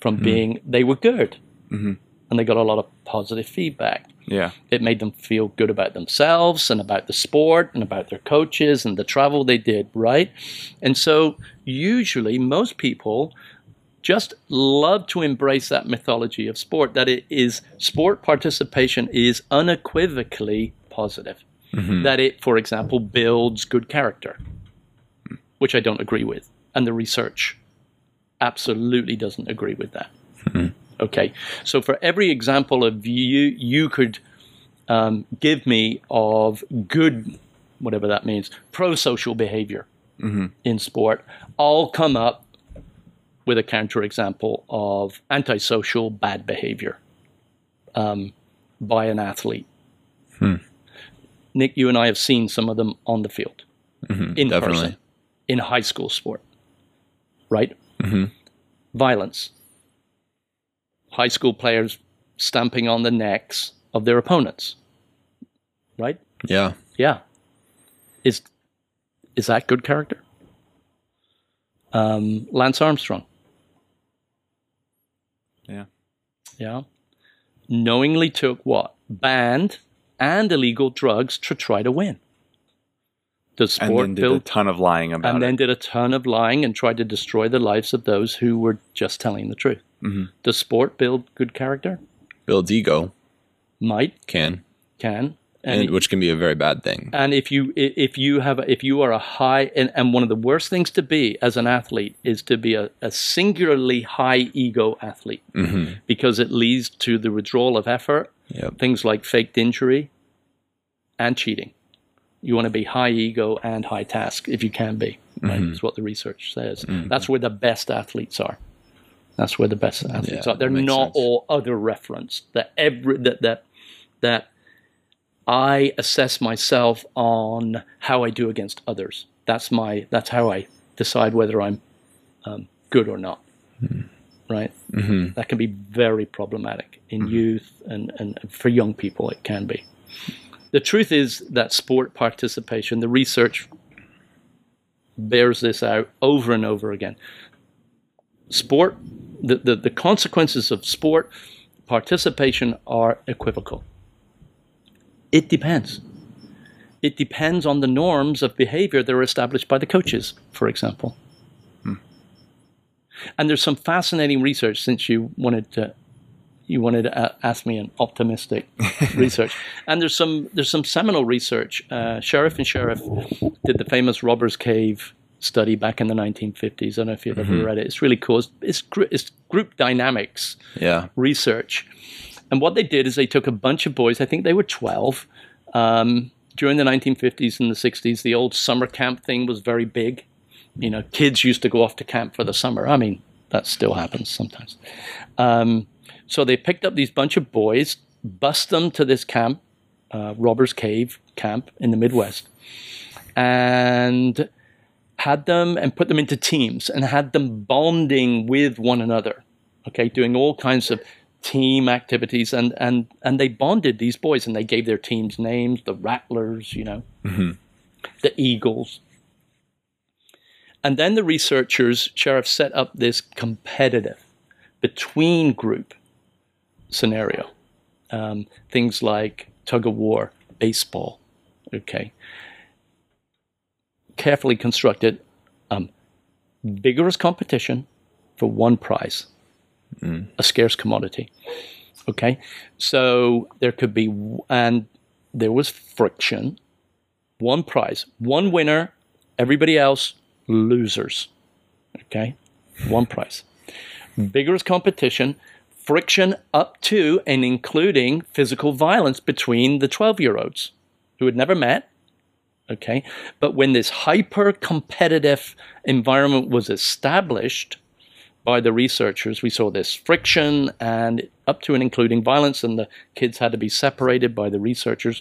Speaker 3: from hmm. being, they were good. Mm-hmm. And they got a lot of positive feedback.
Speaker 1: Yeah.
Speaker 3: It made them feel good about themselves and about the sport and about their coaches and the travel they did, right? And so, usually, most people just love to embrace that mythology of sport that it is sport participation is unequivocally positive. Mm-hmm. That it, for example, builds good character, hmm. which I don't agree with. And the research absolutely doesn't agree with that. Okay, so for every example of you, you could um, give me of good, whatever that means, pro-social behavior in sport, I'll come up with a counterexample of antisocial bad behavior um, by an athlete. Nick, you and I have seen some of them on the field in
Speaker 2: definitely.
Speaker 3: person in high school sport, right? Violence. High school players stamping on the necks of their opponents, right?
Speaker 2: Yeah.
Speaker 3: Yeah. Is is that good character? Um, Lance Armstrong.
Speaker 1: Yeah.
Speaker 3: Yeah. Knowingly took what? Banned and illegal drugs to try to win. Does
Speaker 1: And
Speaker 3: sport
Speaker 1: then did a ton of lying about it?
Speaker 3: and
Speaker 1: it.
Speaker 3: then did a ton of lying and tried to destroy the lives of those who were just telling the truth.
Speaker 1: Mhm.
Speaker 3: Does sport build good character?
Speaker 2: Builds ego
Speaker 3: Might,
Speaker 2: can,
Speaker 3: can,
Speaker 2: and,
Speaker 3: and,
Speaker 2: which can be a very bad thing.
Speaker 3: and if you if you have if you are a high and, and one of the worst things to be as an athlete is to be a, a singularly high ego athlete
Speaker 2: hmm
Speaker 3: because it leads to the withdrawal of effort,
Speaker 2: Yep.
Speaker 3: things like faked injury, and cheating. You want to be high ego and high task if you can be. Right?
Speaker 2: Mm-hmm.
Speaker 3: That's what the research says. That's where the best athletes are. That's where the best athletes
Speaker 2: Yeah,
Speaker 3: are. They're not
Speaker 2: sense.
Speaker 3: all other reference. That every that that that I assess myself on how I do against others. That's my that's how I decide whether I'm um, good or not. Right
Speaker 2: hmm
Speaker 3: that can be very problematic in youth and, and for young people it can be the truth is that sport participation the research bears this out over and over again. Sport the, the, the consequences of sport participation are equivocal. It depends. It depends on the norms of behavior that are established by the coaches for example. Hmm. And there's some fascinating research since you wanted to you wanted to ask me an optimistic research and there's some there's some seminal research uh, Sherif and Sherif did the famous robbers cave study back in the 1950s i don't know if you've ever read it it's really cool it's, it's, gr- it's group dynamics
Speaker 2: Yeah.
Speaker 3: research. And what they did is they took a bunch of boys, I think they were 12, um, during the 1950s and the 60s. The old summer camp thing was very big. You know, kids used to go off to camp for the summer. I mean, that still happens sometimes. Um, so they picked up these bunch of boys, bust them to this camp, uh, Robbers Cave camp in the Midwest, and had them and put them into teams and had them bonding with one another okay, doing all kinds of team activities, and and and they bonded these boys, and they gave their teams names: the Rattlers, you know, the Eagles. And then the researchers, Sherif, set up this competitive between group scenario, um, things like tug of war, baseball, okay, carefully constructed, um, vigorous competition for one prize a scarce commodity. Okay, so there could be, and there was friction. One prize, one winner, everybody else losers. Okay, one prize. Vigorous competition, friction up to and including physical violence between the 12 year olds who had never met. Okay, but when this hyper competitive environment was established, by the researchers. We saw this friction and up to and including violence, and the kids had to be separated by the researchers,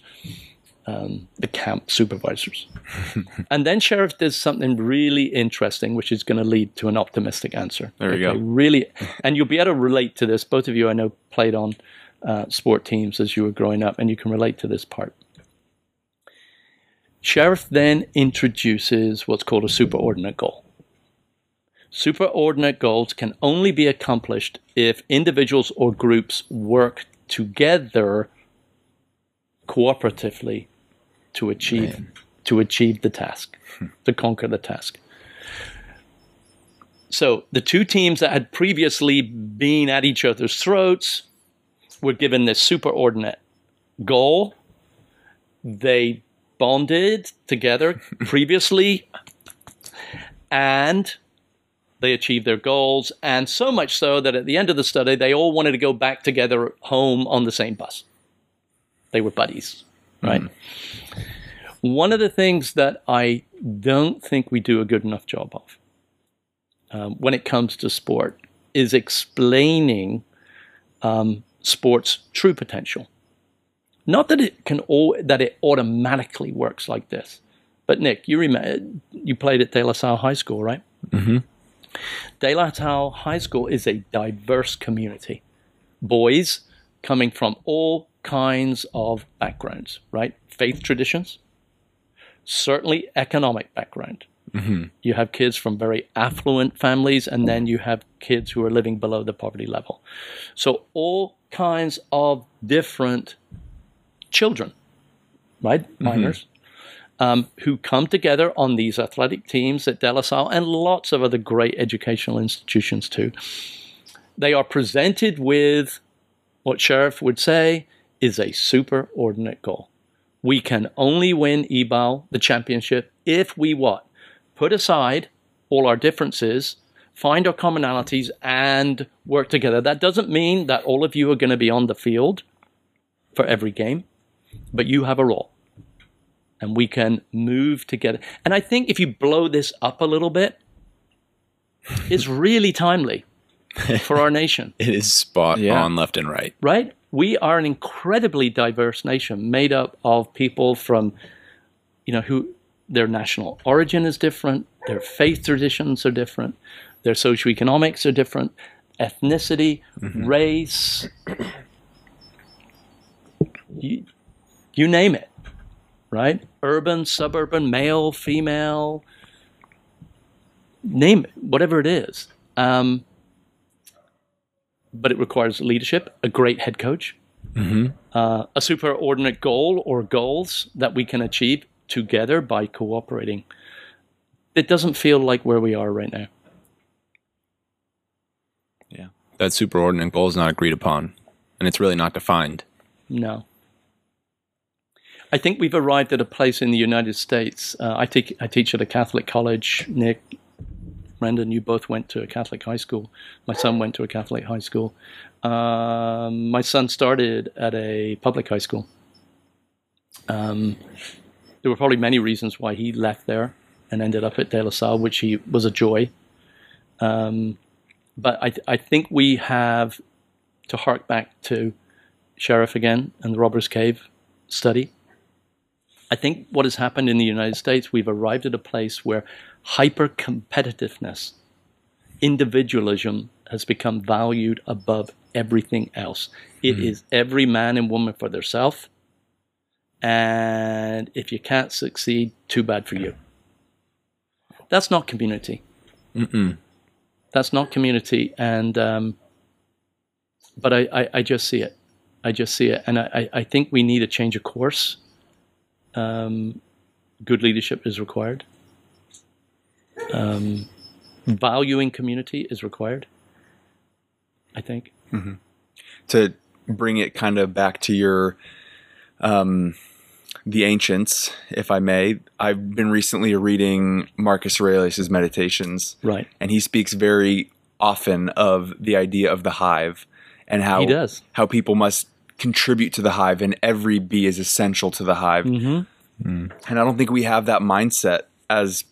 Speaker 3: um, the camp supervisors. and then Sherif does something really interesting, which is going to lead to an optimistic answer.
Speaker 1: There you go.
Speaker 3: Really, and you'll be able to relate to this. Both of you, I know, played on uh, sport teams as you were growing up, and you can relate to this part. Sherif then introduces what's called a superordinate goal. Superordinate goals can only be accomplished if individuals or groups work together cooperatively to achieve to achieve the task, hmm. to conquer the task. So the two teams that had previously been at each other's throats were given this superordinate goal. They bonded together previously and they achieved their goals and so much so that at the end of the study they all wanted to go back together home on the same bus they were buddies right one of the things that i don't think we do a good enough job of um, when it comes to sport is explaining um, sports true potential not that it can all that it automatically works like this. But Nick, you remember you played at De La Salle High School, right?
Speaker 2: Mm-hmm.
Speaker 3: De La Salle High School is a diverse community. Boys coming from all kinds of backgrounds, right? Faith traditions, certainly economic background. You have kids from very affluent families, and then you have kids who are living below the poverty level. So, all kinds of different children, right? Minors, um, who come together on these athletic teams at De La Salle and lots of other great educational institutions too. They are presented with what Sherif would say is a superordinate goal. We can only win EBAL, the championship, if we what? Put aside all our differences, find our commonalities, and work together. That doesn't mean that all of you are going to be on the field for every game, but you have a role. And we can move together. And I think if you blow this up a little bit, it's really timely for our nation
Speaker 2: It is spot
Speaker 1: Yeah.
Speaker 2: on left and right.
Speaker 3: right? We are an incredibly diverse nation made up of people from, you know, who their national origin is different, their faith traditions are different, their socioeconomics are different, ethnicity, race, you, you name it, right? Urban, suburban, male, female, name it, whatever it is. Um, but it requires leadership, a great head coach, uh, a superordinate goal or goals that we can achieve together by cooperating. It doesn't feel like where we are right now. Yeah.
Speaker 2: That superordinate goal is not agreed upon, and it's really not defined.
Speaker 3: No. I think we've arrived at a place in the United States. Uh, I, take, I teach at a Catholic college. Nick, Brendan, you both went to a Catholic high school. My son went to a Catholic high school. Um, my son started at a public high school. Um, there were probably many reasons why he left there and ended up at De La Salle, which he was a joy. Um, but I, I think we have to hark back to Sherif again and the Robbers Cave study. I think what has happened in the United States, we've arrived at a place where hyper competitiveness, individualism has become valued above everything else. It is every man and woman for themselves. And if you can't succeed, too bad for you. That's not community.
Speaker 2: Mm-mm.
Speaker 3: That's not community. And um, but I, I, I just see it. I just see it, and I, I- I think we need a change of course. Um, good leadership is required. Um, valuing community is required. I think.
Speaker 1: to bring it kind of back to your um the ancients if i may i've been recently reading marcus aurelius's meditations
Speaker 3: Right.
Speaker 1: and he speaks very often of the idea of the hive and how
Speaker 3: He does.
Speaker 1: how people must contribute to the hive and every bee is essential to the hive
Speaker 3: hmm
Speaker 1: and i don't think we have that mindset as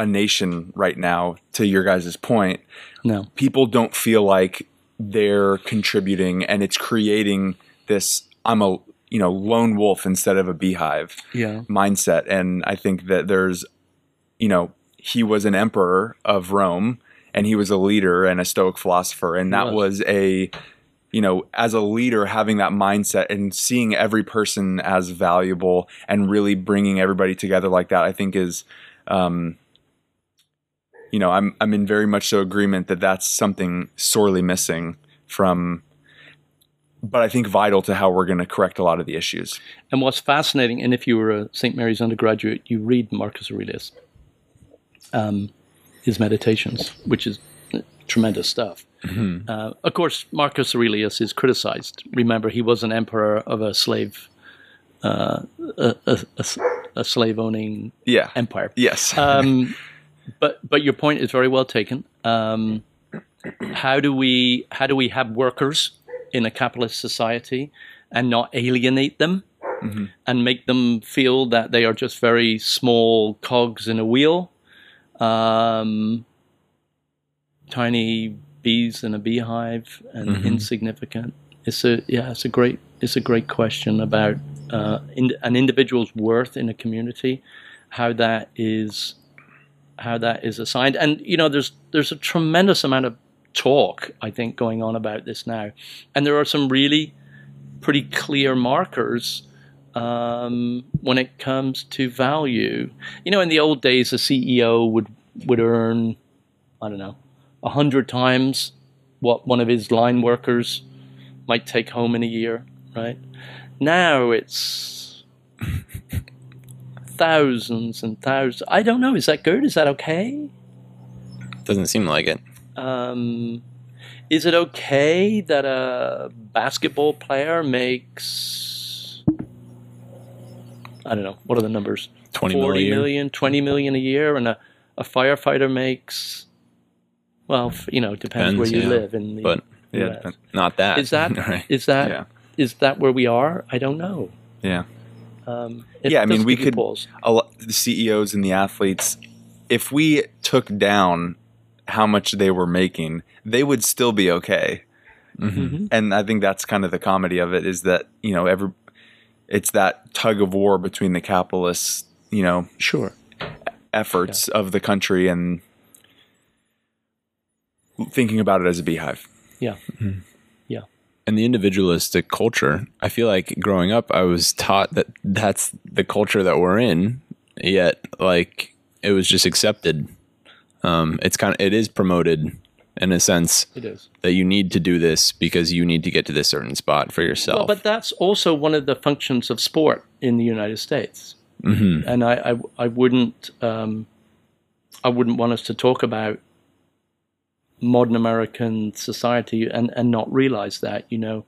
Speaker 1: a nation right now. To your guys' point,
Speaker 3: No.
Speaker 1: people don't feel like they're contributing, and it's creating this. I'm a you know lone wolf instead of a beehive
Speaker 3: Yeah.
Speaker 1: mindset, and I think that there's, you know, he was an emperor of Rome, and he was a leader and a Stoic philosopher, and that
Speaker 3: was.
Speaker 1: was a you know, as a leader, having that mindset and seeing every person as valuable and really bringing everybody together like that, I think is, um, you know, I'm I'm in very much so agreement that that's something sorely missing from, but I think vital to how we're going to correct a lot of the issues.
Speaker 3: And what's fascinating, and if you were a St. Mary's undergraduate, you read Marcus Aurelius, um, his meditations, which is tremendous stuff. Uh, of course, Marcus Aurelius is criticized. Remember, he was an emperor of a slave, uh, a, a- a s- a slave-owning
Speaker 1: Yeah.
Speaker 3: empire.
Speaker 1: Yes.
Speaker 3: Um, but but your point is very well taken. Um, how do we how do we have workers in a capitalist society and not alienate them and make them feel that they are just very small cogs in a wheel, um, tiny bees in a beehive and insignificant? It's a yeah, it's a great it's a great question about uh, in, an individual's worth in a community, how that is how that is assigned. And you know, there's there's a tremendous amount of talk I think going on about this now, and there are some really pretty clear markers um, when it comes to value. You know, in the old days, a CEO would would earn I don't know a hundred times what one of his line workers might take home in a year, right? Now it's thousands and thousands. I don't know. Is that good? Is that okay?
Speaker 2: Doesn't seem like it.
Speaker 3: Um, is it okay that a basketball player makes, I don't know, what are the numbers?
Speaker 2: 20
Speaker 3: 40
Speaker 2: million.
Speaker 3: million, 20 million a year, and a, a firefighter makes, well, f- you know, it depends,
Speaker 2: Depends,
Speaker 3: where you
Speaker 2: yeah.
Speaker 3: live. In the
Speaker 2: But
Speaker 1: yeah.
Speaker 2: Not that.
Speaker 3: Is that
Speaker 2: right?
Speaker 3: is that
Speaker 1: Yeah.
Speaker 3: is that where we are? I don't know.
Speaker 1: Yeah.
Speaker 3: Um, it
Speaker 1: Yeah, I mean, we could-
Speaker 3: pause.
Speaker 1: a lot, the CEOs and the athletes, if we took down how much they were making, they would still be okay.
Speaker 3: Mhm.
Speaker 1: And I think that's kind of the comedy of it is that you know every it's that tug of war between the capitalists, you know,
Speaker 3: Sure.
Speaker 1: efforts of the country and thinking about it as a beehive.
Speaker 3: Yeah.
Speaker 2: And the individualistic culture. I feel like growing up, I was taught that that's the culture that we're in. Yet, like it was just accepted. Um, it's kind of it is promoted in a sense
Speaker 3: It is.
Speaker 2: that you need to do this because you need to get to this certain spot for yourself.
Speaker 3: Well, but that's also one of the functions of sport in the United States.
Speaker 2: Mhm.
Speaker 3: And I, I, I wouldn't, um, I wouldn't want us to talk about modern American society and, and not realize that, you know,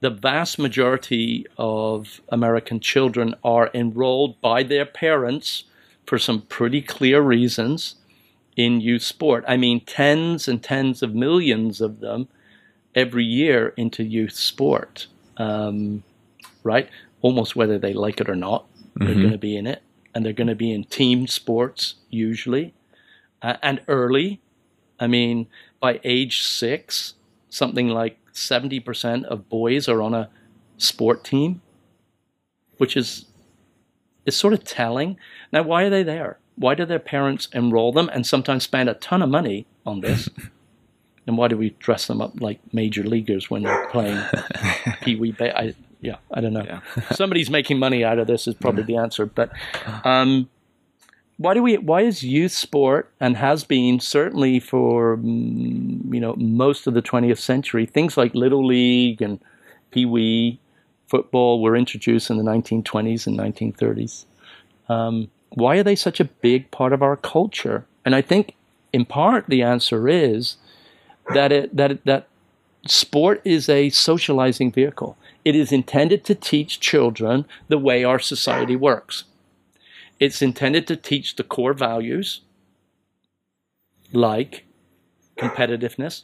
Speaker 3: the vast majority of American children are enrolled by their parents for some pretty clear reasons in youth sport. I mean, tens and tens of millions of them every year into youth sport, um, right? Almost whether they like it or not, they're going to be in it, and they're going to be in team sports usually, uh, and early. I mean, by age six, something like seventy percent of boys are on a sport team, which is is sort of telling. Now, why are they there? Why do their parents enroll them and sometimes spend a ton of money on this? and why do we dress them up like major leaguers when they're playing pee wee? Ba- I, yeah, I don't know.
Speaker 1: Yeah.
Speaker 3: Somebody's making money out of this is probably the answer. But um, why do we? Why is youth sport and has been certainly for mm, you know most of the 20th century things like little league and pee wee football were introduced in the 1920s and 1930s. Um, why are they such a big part of our culture? And I think, in part, the answer is that it, that it, that sport is a socializing vehicle. It is intended to teach children the way our society works. It's intended to teach the core values, like competitiveness,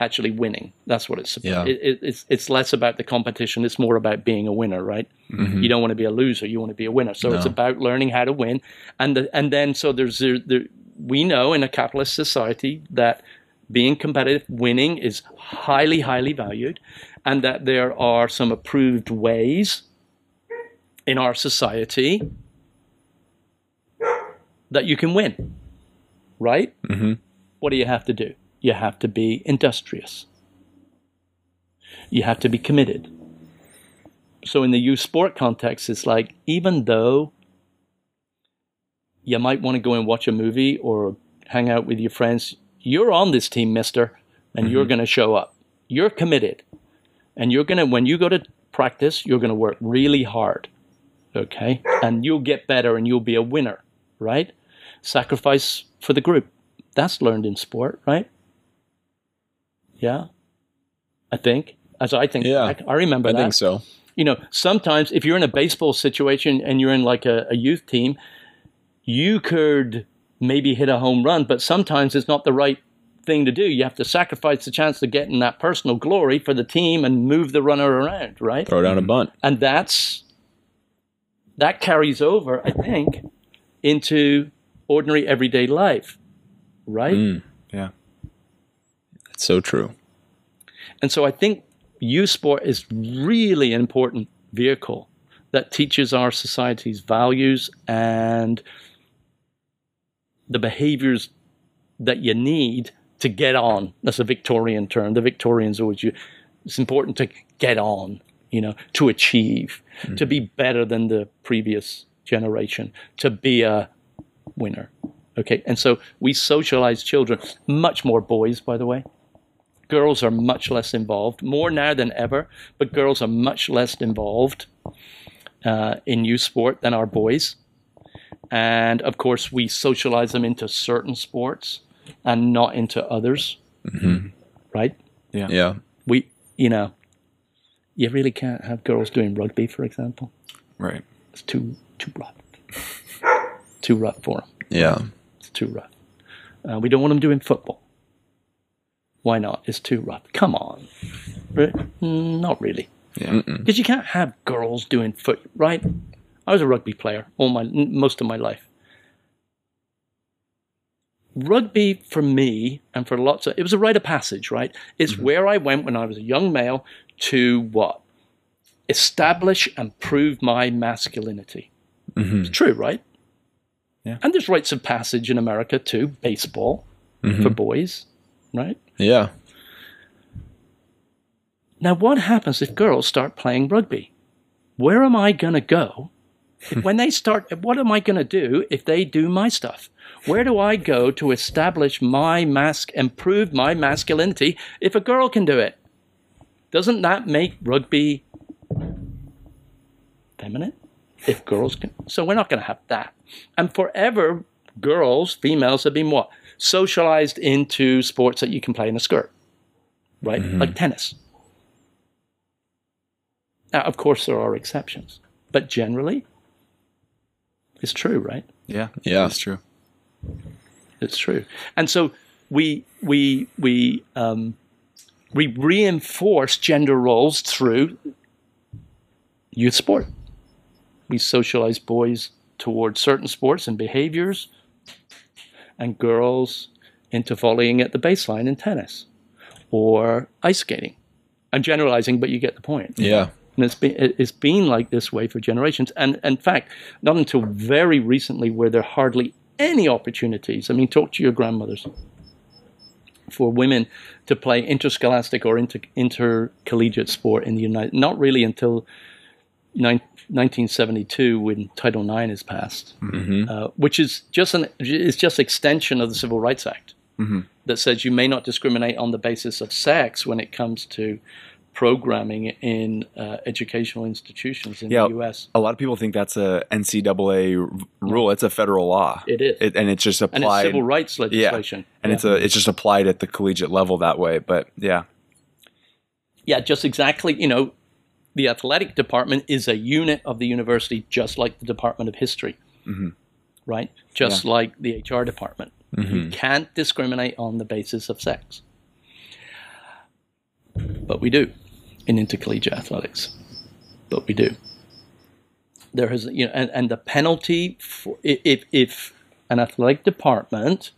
Speaker 3: actually winning. That's what it's about.
Speaker 2: Yeah.
Speaker 3: It, it, it's it's less about the competition. It's more about being a winner, right?
Speaker 2: Mhm.
Speaker 3: You don't want to be a loser. You want to be a winner. So it's about learning how to win, and the, and then so there's there, there, we know in a capitalist society that being competitive, winning is highly highly valued, and that there are some approved ways in our society that you can win. Right?
Speaker 2: Mhm.
Speaker 3: What do you have to do? You have to be industrious. You have to be committed. So in the youth sport context, it's like even though you might want to go and watch a movie or hang out with your friends, you're on this team, mister, and you're going to show up. You're committed. And you're going to, when you go to practice, you're going to work really hard. Okay? And you'll get better and you'll be a winner, right? Sacrifice for the group. That's learned in sport, right? Yeah. I think. As I think
Speaker 2: Yeah.
Speaker 3: back, I remember
Speaker 2: I
Speaker 3: that
Speaker 2: think so.
Speaker 3: you know, sometimes if you're in a baseball situation and you're in like a, a youth team, you could maybe hit a home run, but sometimes it's not the right thing to do. You have to sacrifice the chance of getting that personal glory for the team and move the runner around, right?
Speaker 2: Throw down a mm-hmm. bunt.
Speaker 3: And that's that carries over, I think, into ordinary everyday life, right?
Speaker 2: Mm.
Speaker 1: Yeah.
Speaker 2: That's so true.
Speaker 3: And so I think youth sport is really an important vehicle that teaches our society's values and the behaviors that you need to get on. That's a Victorian term. The Victorians always use it's important to get on, you know, to achieve, to be better than the previous generation, to be a winner. Okay. And so we socialize children, much more boys, by the way girls are much less involved, more now than ever, but girls are much less involved uh, in youth sport than our boys. And of course, we socialize them into certain sports and not into others, right?
Speaker 2: Yeah. Yeah.
Speaker 3: We, you know, you really can't have girls doing rugby, for example.
Speaker 1: Right.
Speaker 3: It's too too rough, too rough for them.
Speaker 2: Yeah.
Speaker 3: It's too rough. Uh, we don't want them doing football. Why not? It's too rough. Come on. Re- mm, Not really.
Speaker 1: Yeah.
Speaker 3: Because you can't have girls doing foot, right? I was a rugby player all my most of my life. Rugby for me and for lots of it was a rite of passage, right? It's where I went when I was a young male to what? Establish and prove my masculinity. Mm-hmm. It's true, right?
Speaker 1: Yeah.
Speaker 3: And there's rites of passage in America too, baseball mm-hmm. for boys, right?
Speaker 2: Yeah.
Speaker 3: Now, what happens if girls start playing rugby? Where am I going to go? When they start, what am I going to do if they do my stuff? Where do I go to establish my mask and prove my masculinity if a girl can do it? Doesn't that make rugby feminine? If girls can. So we're not going to have that. And forever, girls, females have been what? Socialized into sports that you can play in a skirt, right? Like tennis. Now, of course, there are exceptions, but generally, it's true, right?
Speaker 1: Yeah.
Speaker 2: Yeah.
Speaker 1: it's true.
Speaker 3: It's true. And so we we we um, we reinforce gender roles through youth sport. We socialize boys towards certain sports and behaviors, and girls into volleying at the baseline in tennis or ice skating. I'm generalizing, but you get the point.
Speaker 2: Yeah.
Speaker 3: And it's been it- it's been like this way for generations. And in fact, not until very recently were there are hardly any opportunities. I mean, talk to your grandmothers for women to play interscholastic or inter, intercollegiate sport in the United. Not really until nine, 1972 when Title IX is passed, uh, which is just an is just extension of the Civil Rights Act that says you may not discriminate on the basis of sex when it comes to programming in uh, educational institutions in
Speaker 1: Yeah.
Speaker 3: the U.S.
Speaker 1: A lot of people think that's a NCAA rule. It's a federal law.
Speaker 3: It is.
Speaker 1: It, and it's just applied.
Speaker 3: and it's civil rights legislation.
Speaker 1: and it's a it's just applied at the collegiate level that way. But yeah.
Speaker 3: yeah, just exactly. You know, the athletic department is a unit of the university, just like the Department of History, right? Just like the HR department. You can't discriminate on the basis of sex. but we do in intercollegiate athletics. But we do. There has, you know, and, and the penalty for if if an athletic department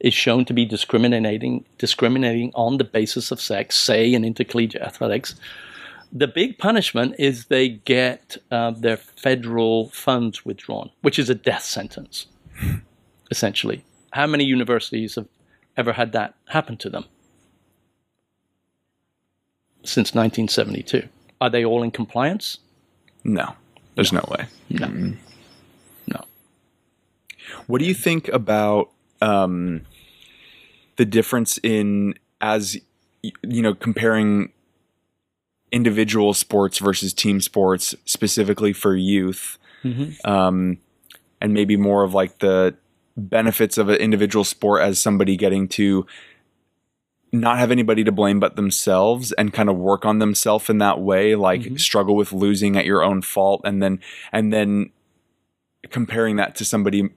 Speaker 3: is shown to be discriminating discriminating on the basis of sex, say in intercollegiate athletics, the big punishment is they get uh, their federal funds withdrawn, which is a death sentence, essentially. How many universities have ever had that happen to them? Since 1972. Are they all in compliance?
Speaker 1: No, there's no, way.
Speaker 3: No. No.
Speaker 1: What do you think about um, the difference in as you know comparing individual sports versus team sports specifically for youth, um, and maybe more of like the benefits of an individual sport as somebody getting to not have anybody to blame but themselves and kind of work on themselves in that way like struggle with losing at your own fault and then and then comparing that to somebody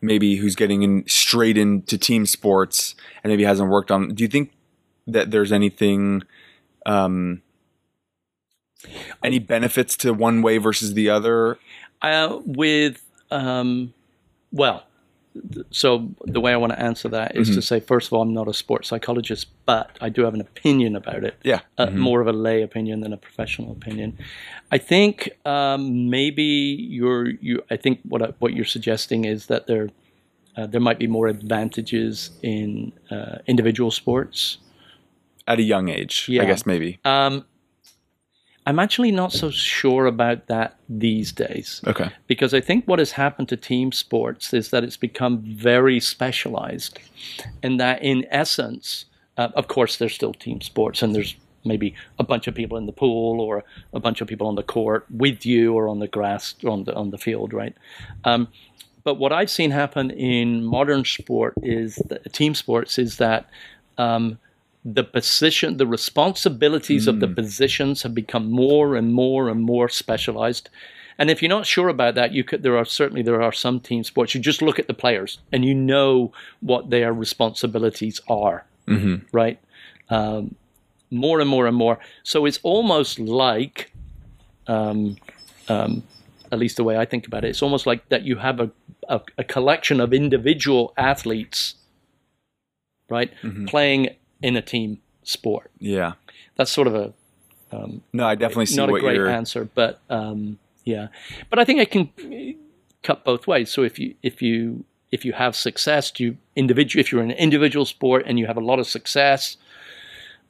Speaker 1: maybe who's getting in straight into team sports and maybe hasn't worked on do you think that there's anything um any benefits to one way versus the other?
Speaker 3: Uh, with, um, well, so the way I want to answer that is to say, first of all, I'm not a sports psychologist, but I do have an opinion about it.
Speaker 1: yeah
Speaker 3: uh, more of a lay opinion than a professional opinion. I think um, maybe you're you. I think what I, what you're suggesting is that there uh, there might be more advantages in uh, individual sports.
Speaker 1: at a young age i guess maybe
Speaker 3: Um, I'm actually not so sure about that these days
Speaker 1: okay
Speaker 3: because I think what has happened to team sports is that it's become very specialized, and that in essence, uh, of course, there's still team sports, and there's maybe a bunch of people in the pool or a bunch of people on the court with you or on the grass or on the on the field, right? Um, but what I've seen happen in modern sport is that, team sports is that um, the position, the responsibilities of the positions have become more and more and more specialized. And if you're not sure about that, you could. There are certainly there are some team sports. You just look at the players and you know what their responsibilities are, right? Um, more and more and more. So it's almost like, um, um, at least the way I think about it, it's almost like that you have a a, a collection of individual athletes, right, playing in a team sport.
Speaker 1: yeah
Speaker 3: That's sort of a
Speaker 1: no i definitely see
Speaker 3: not a great
Speaker 1: you're
Speaker 3: answer, but um, yeah. But I think I can uh, cut both ways. So if you if you if you have success, do you individual if you're in an individual sport and you have a lot of success,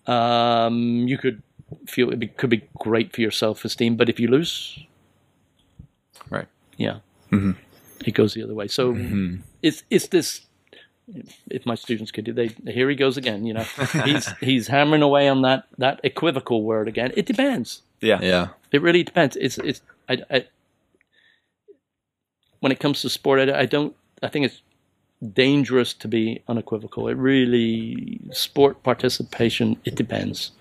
Speaker 3: um, you could feel it be, could be great for your self esteem. But if you lose,
Speaker 1: right
Speaker 3: yeah, it goes the other way. So it's it's this. If my students could do, they here he goes again. You know, he's he's hammering away on that that equivocal word again. It depends.
Speaker 1: yeah
Speaker 2: Yeah.
Speaker 3: It really depends. It's it's I, I when it comes to sport, I, I don't. I think it's dangerous to be unequivocal. It really sport participation. It depends.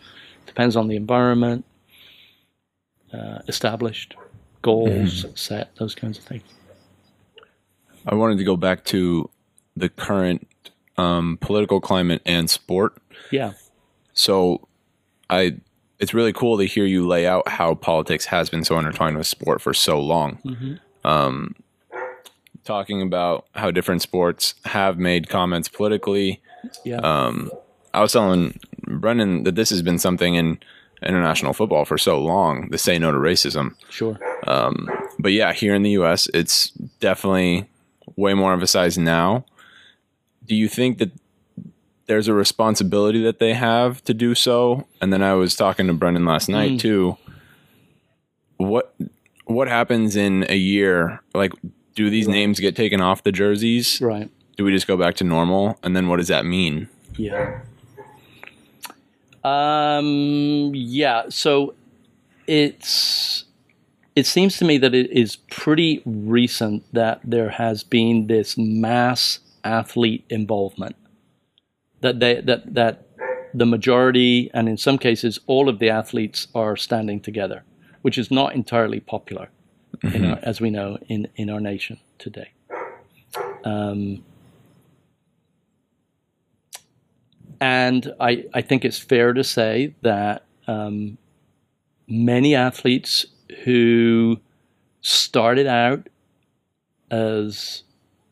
Speaker 3: Depends on the environment, uh, established goals set, those kinds of things.
Speaker 2: I wanted to go back to the current um, political climate and sport.
Speaker 3: Yeah,
Speaker 2: So, I it's really cool to hear you lay out how politics has been so intertwined with sport for so long. Um, talking about how different sports have made comments politically.
Speaker 3: yeah,
Speaker 2: Um, I was telling Brendan that this has been something in international football for so long. The say no to racism.
Speaker 3: sure.
Speaker 2: but yeah, here in the U.S., it's definitely way more emphasized now. Do you think that there's a responsibility that they have to do so? And then I was talking to Brendan last night too. What what happens in a year? Like, do these names get taken off the jerseys?
Speaker 3: Right.
Speaker 2: Do we just go back to normal? And then what does that mean?
Speaker 3: Yeah. Um, yeah. So it's it seems to me that it is pretty recent that there has been this mass athlete involvement. That they that that the majority and in some cases all of the athletes are standing together, which is not entirely popular, in our, as we know in in our nation today. Um, and I, I think it's fair to say that um, many athletes who started out as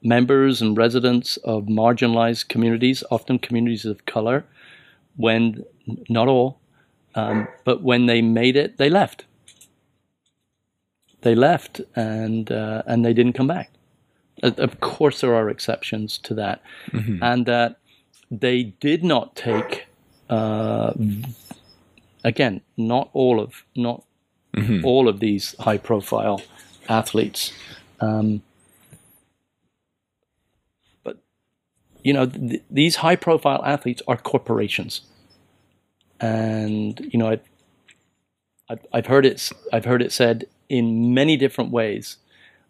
Speaker 3: members and residents of marginalized communities, often communities of color, when not all, um, but when they made it, they left. They left and uh, and they didn't come back. Of course, there are exceptions to that, mm-hmm. and that they did not take. Uh, again, not all of not mm-hmm. all of these high-profile athletes. Um, you know, th- these high-profile athletes are corporations, and you know, I've, I've, I've heard it. I've heard it said in many different ways.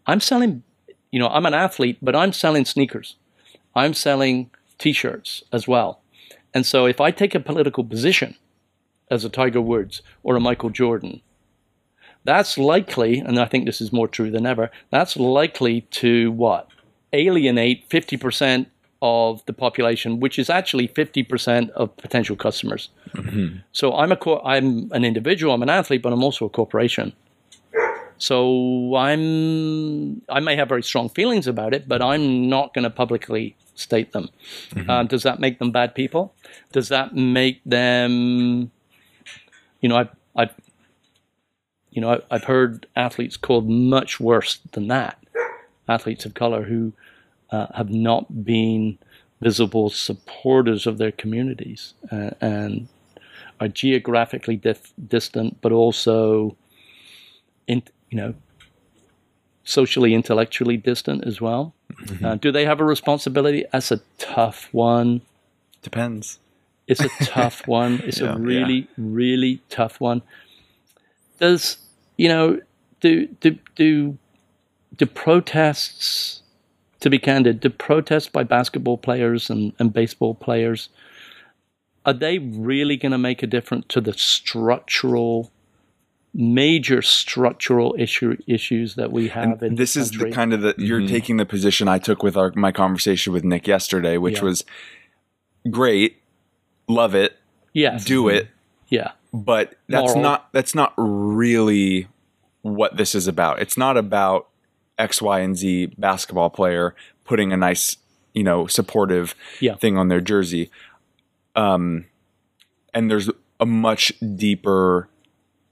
Speaker 3: I'm selling, you know, I'm an athlete, but I'm selling sneakers. I'm selling T-shirts as well. And so, if I take a political position as a Tiger Woods or a Michael Jordan that's likely, and I think this is more true than ever, that's likely to what? Alienate 50% of the population, which is actually 50% of potential customers. Mm-hmm. So I'm a co- I'm an individual, I'm an athlete, but I'm also a corporation. So I'm I may have very strong feelings about it, but I'm not going to publicly state them. Mm-hmm. Uh, does that make them bad people? Does that make them, you know, I've I've you know, I've heard athletes called much worse than that. Athletes of color who uh, have not been visible supporters of their communities uh, and are geographically dif- distant, but also, in, you know, socially, intellectually distant as well. Mm-hmm. Uh, do they have a responsibility? That's a tough one.
Speaker 1: Depends.
Speaker 3: It's a tough one. It's yeah, a really, yeah. really tough one does you know do do do do protests to be candid do protests by basketball players and, and baseball players are they really going to make a difference to the structural major structural issue issues that we have and in
Speaker 1: this is the kind of the you're mm-hmm. taking the position I took with our my conversation with Nick yesterday which yeah. was great love it
Speaker 3: yes
Speaker 1: do it
Speaker 3: yeah
Speaker 1: but that's Moral. not that's not really what this is about. It's not about X, Y, and Z basketball player putting a nice, you know, supportive
Speaker 3: yeah.
Speaker 1: thing on their jersey. Um, and there's a much deeper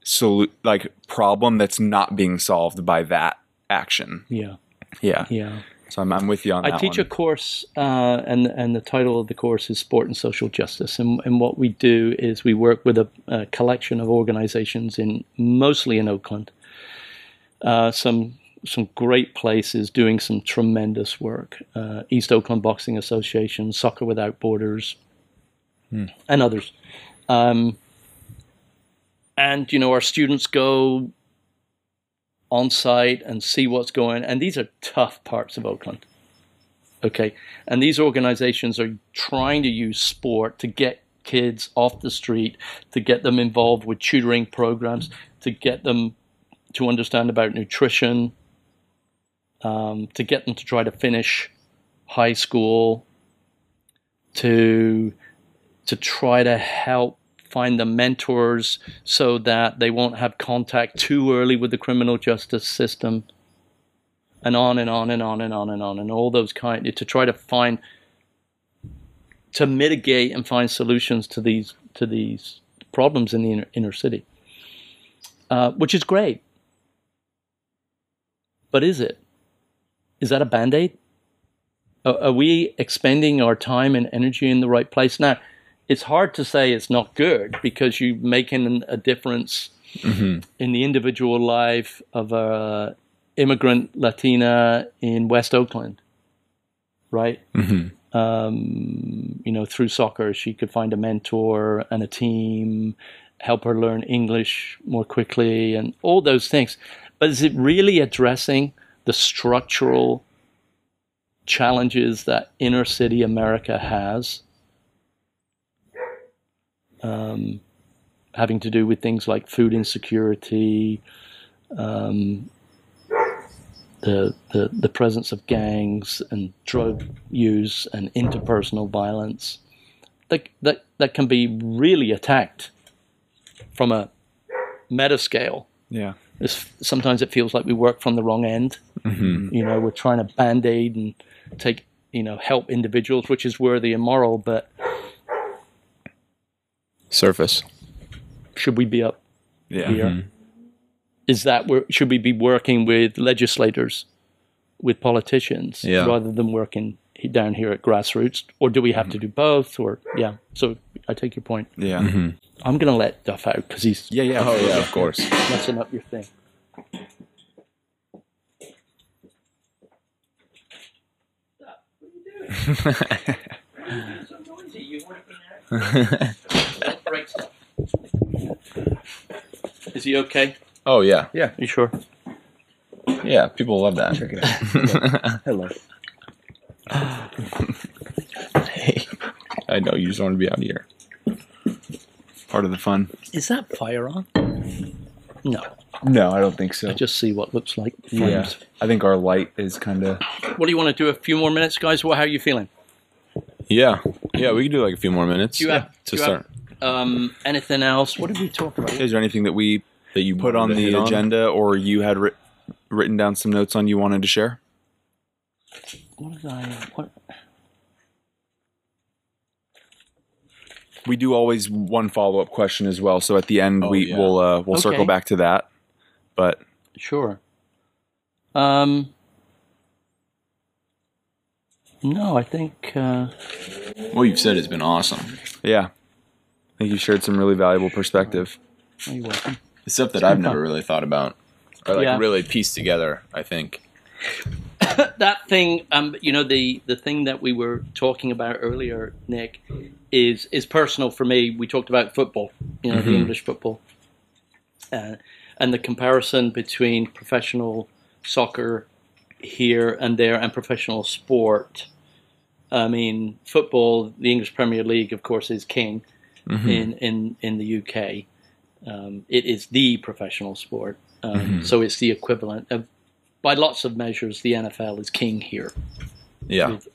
Speaker 1: solu- like problem that's not being solved by that action.
Speaker 3: Yeah.
Speaker 1: Yeah.
Speaker 3: Yeah.
Speaker 1: So I'm, I'm with you on
Speaker 3: I
Speaker 1: that.
Speaker 3: I teach
Speaker 1: one.
Speaker 3: a course, uh, and and the title of the course is Sport and Social Justice. And, and what we do is we work with a, a collection of organizations in mostly in Oakland. Uh, some some great places doing some tremendous work. Uh, East Oakland Boxing Association, Soccer Without Borders, hmm. and others. Um, and you know our students go on site and see what's going and these are tough parts of Oakland. Okay. And these organizations are trying to use sport to get kids off the street, to get them involved with tutoring programs, to get them to understand about nutrition, um, to get them to try to finish high school, to to try to help find the mentors so that they won't have contact too early with the criminal justice system and on and on and on and on and on and all those kind to try to find to mitigate and find solutions to these to these problems in the inner, inner city. Uh, which is great. But is it is that a band-aid are, are we expending our time and energy in the right place now it's hard to say it's not good because you're making a difference mm-hmm. in the individual life of a immigrant Latina in West Oakland, right? Mm-hmm. Um, you know, through soccer, she could find a mentor and a team, help her learn English more quickly, and all those things. But is it really addressing the structural challenges that inner city America has? um, having to do with things like food insecurity, um, the, the, the presence of gangs and drug use and interpersonal violence. that that that can be really attacked from a meta scale.
Speaker 1: Yeah.
Speaker 3: It's, sometimes it feels like we work from the wrong end. Mm-hmm. You know, we're trying to band aid and take you know help individuals, which is worthy and moral. But
Speaker 2: Surface.
Speaker 3: should we be up
Speaker 1: Yeah.
Speaker 3: here? Mm-hmm. Is that where should we be working with legislators, with politicians,
Speaker 2: Yeah.
Speaker 3: rather than working down here at grassroots, or do we have to do both? Or yeah, so I take your point.
Speaker 1: Yeah. Mm-hmm.
Speaker 3: I'm gonna let Duff out because he's
Speaker 1: Yeah. Yeah.
Speaker 2: Oh yeah, of course.
Speaker 3: messing up your thing. Is he okay?
Speaker 2: Oh yeah, yeah,
Speaker 3: You sure?
Speaker 2: yeah. People love that.
Speaker 1: Check it out. Hello.
Speaker 2: Hey, I know you just want to be out here.
Speaker 1: Part of the fun.
Speaker 3: Is that fire on? No,
Speaker 1: No, I don't think so.
Speaker 3: I just see what looks like
Speaker 1: yeah.
Speaker 3: flames.
Speaker 1: I think our light is kind of.
Speaker 3: What do you want to do? A few more minutes, guys. Well, how are you feeling?
Speaker 2: Yeah, yeah. We could do like a few more minutes.
Speaker 3: Do you have-
Speaker 2: to
Speaker 3: do you have-
Speaker 2: start.
Speaker 3: Um, anything else? What did we talk about?
Speaker 1: Is there anything that we
Speaker 2: that you
Speaker 1: put on the
Speaker 2: hit
Speaker 1: agenda, or you had writ- written down some notes on you wanted to share?
Speaker 3: What did I? What?
Speaker 1: We do always one follow up question as well. So at the end,
Speaker 2: Oh,
Speaker 1: we
Speaker 2: yeah.
Speaker 1: will uh, we'll circle back to that. But
Speaker 3: Sure. Um. No, I think. Uh,
Speaker 2: What you've said it's been awesome.
Speaker 1: yeah, I think you shared some really valuable perspective.
Speaker 3: oh, you're welcome.
Speaker 2: It's stuff that I've never really thought about, or like
Speaker 3: Yeah.
Speaker 2: really pieced together. I think.
Speaker 3: that thing, um, you know, the the thing that we were talking about earlier, Nick, is is personal for me. We talked about football, you know, the English football, uh, and the comparison between professional soccer here and there and professional sport. I mean, football, the English Premier League, of course, is king in, in, in the UK. Um, it is the professional sport. Um, So it's the equivalent of, by lots of measures, the NFL is king here.
Speaker 2: Yeah.
Speaker 3: With,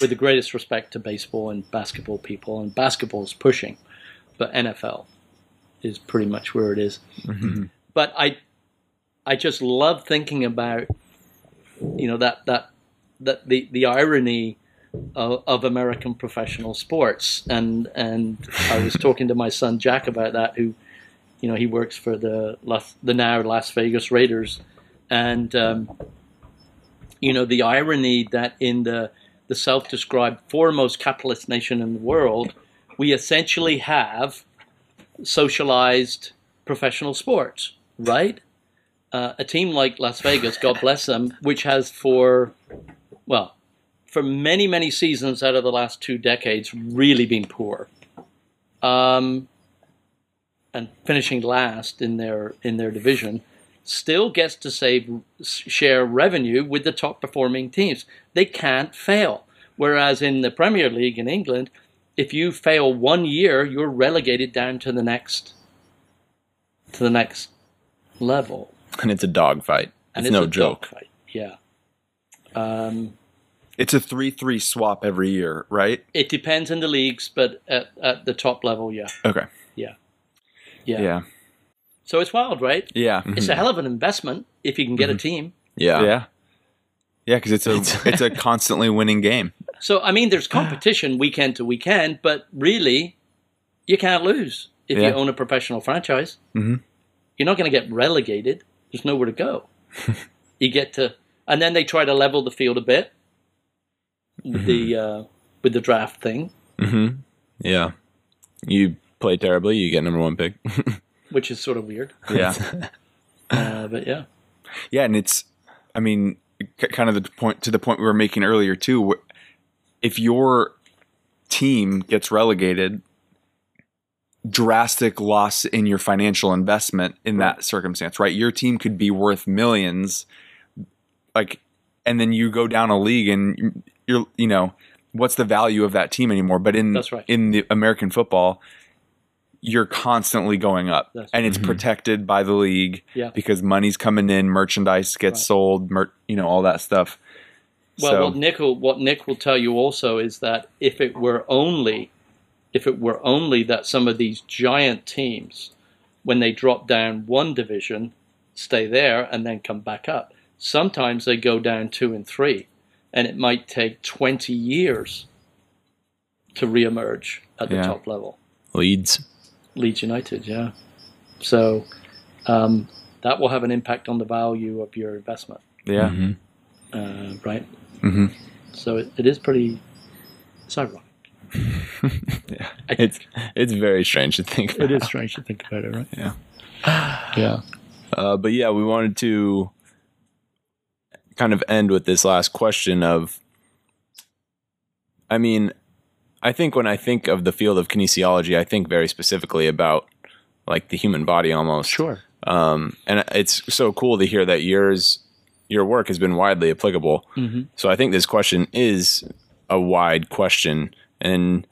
Speaker 3: with the greatest respect to baseball and basketball people, and basketball is pushing, but NFL is pretty much where it is. But I, I just love thinking about, you know, that that that the the irony of, of American professional sports, and and I was talking to my son Jack about that, who, you know, he works for the Las, the now Las Vegas Raiders, and um, you know the irony that in the the self-described foremost capitalist nation in the world, we essentially have socialized professional sports, right? Uh, a team like Las Vegas, God bless them, which has for, well, for many, many seasons out of the last two decades, really been poor. Um, and finishing last in their in their division, still gets to save share revenue with the top performing teams. They can't fail. Whereas in the Premier League in England, if you fail one year, you're relegated down to the next to the next level.
Speaker 2: And it's a dogfight.
Speaker 3: And
Speaker 2: It's no joke.
Speaker 3: dogfight. Yeah. Um,
Speaker 1: It's a three-three swap every year, right?
Speaker 3: it depends on the leagues, but at, at the top level, yeah.
Speaker 1: Okay.
Speaker 3: Yeah.
Speaker 1: Yeah.
Speaker 3: Yeah.
Speaker 1: Yeah.
Speaker 3: So it's wild, right?
Speaker 1: Yeah.
Speaker 3: It's a hell of an investment if you can get a team.
Speaker 2: Yeah.
Speaker 1: Yeah. Yeah, because it's a it's a constantly winning game.
Speaker 3: So I mean, there's competition weekend to weekend, but really, you can't lose if
Speaker 1: Yeah.
Speaker 3: you own a professional franchise.
Speaker 1: Mhm.
Speaker 3: You're not going to get relegated. There's nowhere to go. you get to, and then they try to level the field a bit with the uh, with the draft thing,
Speaker 2: hmm Yeah. You play terribly, you get number one pick.
Speaker 3: which is sort of weird.
Speaker 1: Yeah.
Speaker 3: Uh, but yeah,
Speaker 1: Yeah, and it's, I mean, kind of the point to the point we were making earlier too. If your team gets relegated, drastic loss in your financial investment in that circumstance, right? Your team could be worth millions, like, and then you go down a league and you're, you know, what's the value of that team anymore? But in
Speaker 3: That's right.
Speaker 1: in the American football. You're constantly going up,
Speaker 3: That's
Speaker 1: and it's mm-hmm. protected by the league
Speaker 3: Yeah.
Speaker 1: because money's coming in, merchandise gets
Speaker 3: Right.
Speaker 1: sold, mer- you know, all that stuff.
Speaker 3: Well,
Speaker 1: so,
Speaker 3: what Nick will, what Nick will tell you also is that if it were only if it were only that some of these giant teams, when they drop down one division, stay there and then come back up. Sometimes they go down two and three, and it might take 20 years to reemerge at the
Speaker 1: Yeah.
Speaker 3: top level.
Speaker 2: Leeds.
Speaker 3: Leeds United, yeah. So um, that will have an impact on the value of your investment,
Speaker 1: Yeah.
Speaker 2: Mhm.
Speaker 3: uh, right?
Speaker 1: hmm
Speaker 3: So it, it is pretty. It's ironic.
Speaker 1: Yeah.
Speaker 2: It's it's very strange to think.
Speaker 3: It is strange to think about it, right?
Speaker 2: Yeah.
Speaker 3: Yeah.
Speaker 2: Uh, but yeah, we wanted to kind of end with this last question of I mean, I think when I think of the field of kinesiology, I think very specifically about like the human body almost.
Speaker 3: Sure.
Speaker 2: Um, and it's so cool to hear that yours your work has been widely applicable.
Speaker 3: hmm
Speaker 2: So I think this question is a wide question. And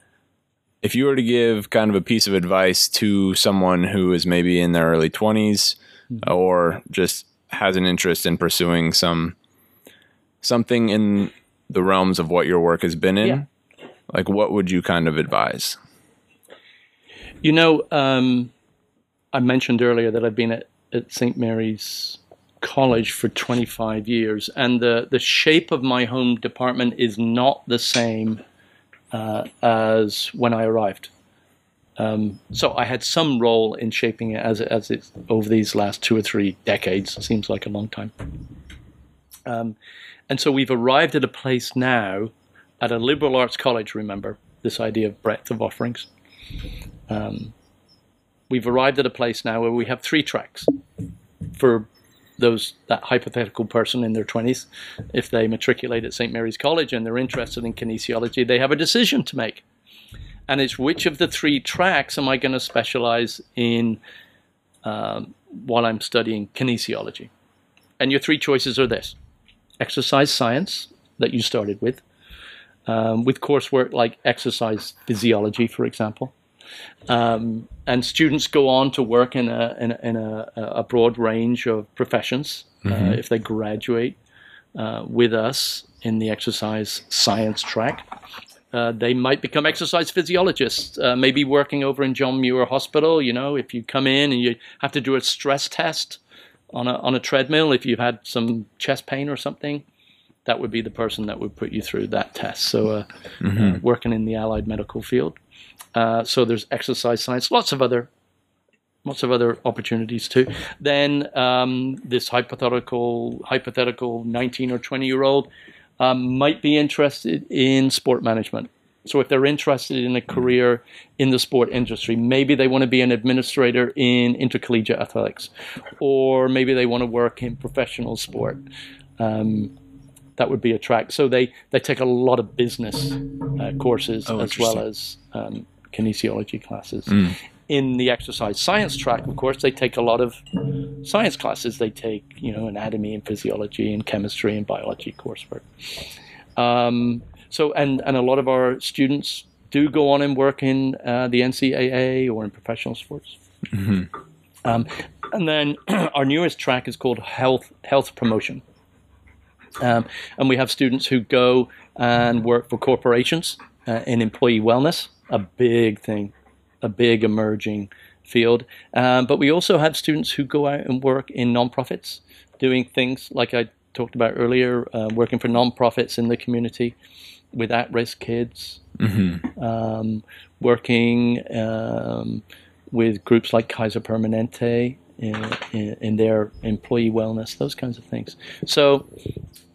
Speaker 2: if you were to give kind of a piece of advice to someone who is maybe in their early 20s or just has an interest in pursuing some something in the realms of what your work has been in,
Speaker 3: Yeah.
Speaker 2: Like what would you kind of advise?
Speaker 3: You know, um, I mentioned earlier that I've been at, at St. Mary's College for 25 years, and the, the shape of my home department is not the same uh, as when I arrived. Um, so I had some role in shaping it as, as it over these last two or three decades. Seems like a long time. Um, and so we've arrived at a place now at a liberal arts college. Remember this idea of breadth of offerings. Um, we've arrived at a place now where we have three tracks for those that hypothetical person in their 20s if they matriculate at st mary's college and they're interested in kinesiology they have a decision to make. And it's which of the three tracks am i going to specialize in um, while i'm studying kinesiology? And your three choices are this exercise science that you started with um, with coursework like exercise physiology for example um, and students go on to work in a in a, in a, a broad range of professions uh, if they graduate uh, with us in the exercise science track. Uh, they might become exercise physiologists, uh, maybe working over in John Muir Hospital. You know, if you come in and you have to do a stress test on a on a treadmill, if you've had some chest pain or something, that would be the person that would put you through that test. So, uh, uh, working in the allied medical field. Uh, so there's exercise science, lots of other, lots of other opportunities too. Then um, this hypothetical, hypothetical 19 or 20 year old um, might be interested in sport management. So if they're interested in a career in the sport industry, maybe they want to be an administrator in intercollegiate athletics, or maybe they want to work in professional sport. Um, that would be a track. So they, they take a lot of business uh, courses
Speaker 1: Oh,
Speaker 3: as well as um, kinesiology classes. In the exercise science track, of course, they take a lot of science classes. They take, you know, anatomy and physiology and chemistry and biology coursework. Um, so, and, and a lot of our students do go on and work in uh, the NCAA or in professional sports. Um, and then our newest track is called health health promotion. Um, and we have students who go and work for corporations uh, in employee wellness, a big thing, a big emerging field. Um, but we also have students who go out and work in nonprofits, doing things like I talked about earlier, uh, working for nonprofits in the community with at-risk kids, um, working um, with groups like Kaiser Permanente in, in, their employee wellness, those kinds of things. So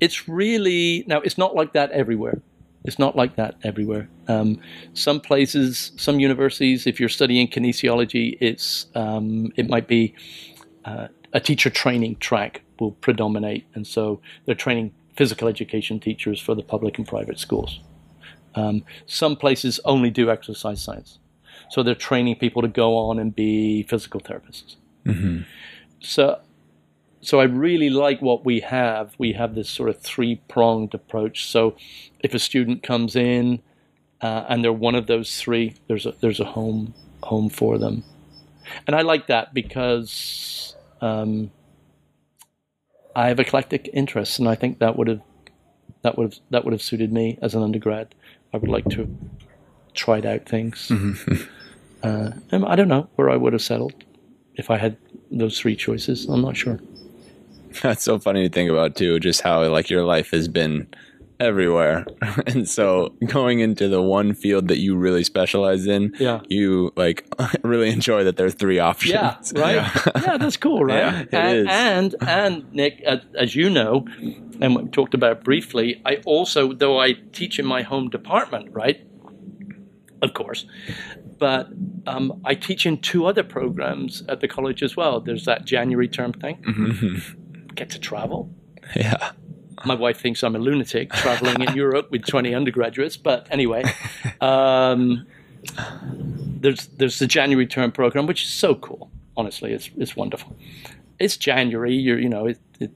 Speaker 3: it's really now it's not like that everywhere. It's not like that everywhere. Um, some places, some universities, if you're studying kinesiology, it's um, it might be uh, a teacher training track will predominate, and so they're training physical education teachers for the public and private schools. Um, some places only do exercise science, so they're training people to go on and be physical therapists. So so I really like what we have. We have this sort of three pronged approach. So if a student comes in uh, and they're one of those three, there's a there's a home home for them, and I like that because um, I have eclectic interests, and I think that would have that would have that would have suited me as an undergrad. I would like to have tried out things. Uh, I don't know where I would have settled if I had those three choices. I'm not sure.
Speaker 2: That's so funny to think about too, just how like your life has been everywhere. and so going into the one field that you really specialize in,
Speaker 3: Yeah.
Speaker 2: you like really enjoy that there's three options.
Speaker 3: Yeah, right. Yeah, that's cool, right?
Speaker 2: Yeah, it
Speaker 3: and,
Speaker 2: is.
Speaker 3: and and Nick, as, as you know, and we talked about briefly, I also, though I teach in my home department, right? Of course, but um, I teach in two other programs at the college as well. There's that January term thing.
Speaker 2: Mm-hmm.
Speaker 3: Get to travel.
Speaker 2: Yeah.
Speaker 3: My wife thinks I'm a lunatic traveling in Europe with 20 undergraduates, but anyway, um, there's there's the January term program, which is so cool. Honestly, it's it's wonderful. It's January, you're you know it, it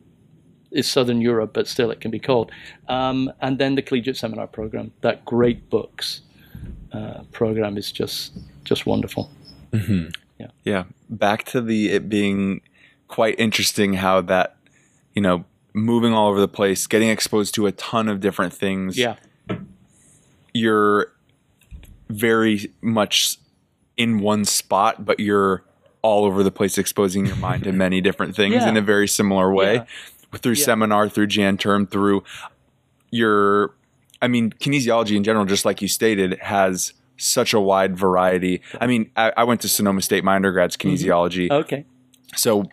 Speaker 3: it's Southern Europe, but still it can be cold. Um, and then the collegiate seminar program, that great books uh, program is just just wonderful.
Speaker 1: Yeah, back to the it being quite interesting how that, you know, moving all over the place, getting exposed to a ton of different things.
Speaker 3: Yeah,
Speaker 1: You're very much in one spot, but you're all over the place exposing your mind to many different things
Speaker 3: Yeah.
Speaker 1: in a very similar way.
Speaker 3: Yeah.
Speaker 1: Through
Speaker 3: Yeah.
Speaker 1: seminar, through Jan term, through your I mean, kinesiology in general, just like you stated, has such a wide variety. I mean, I, I went to Sonoma State, my undergrad's kinesiology.
Speaker 3: okay,
Speaker 1: So,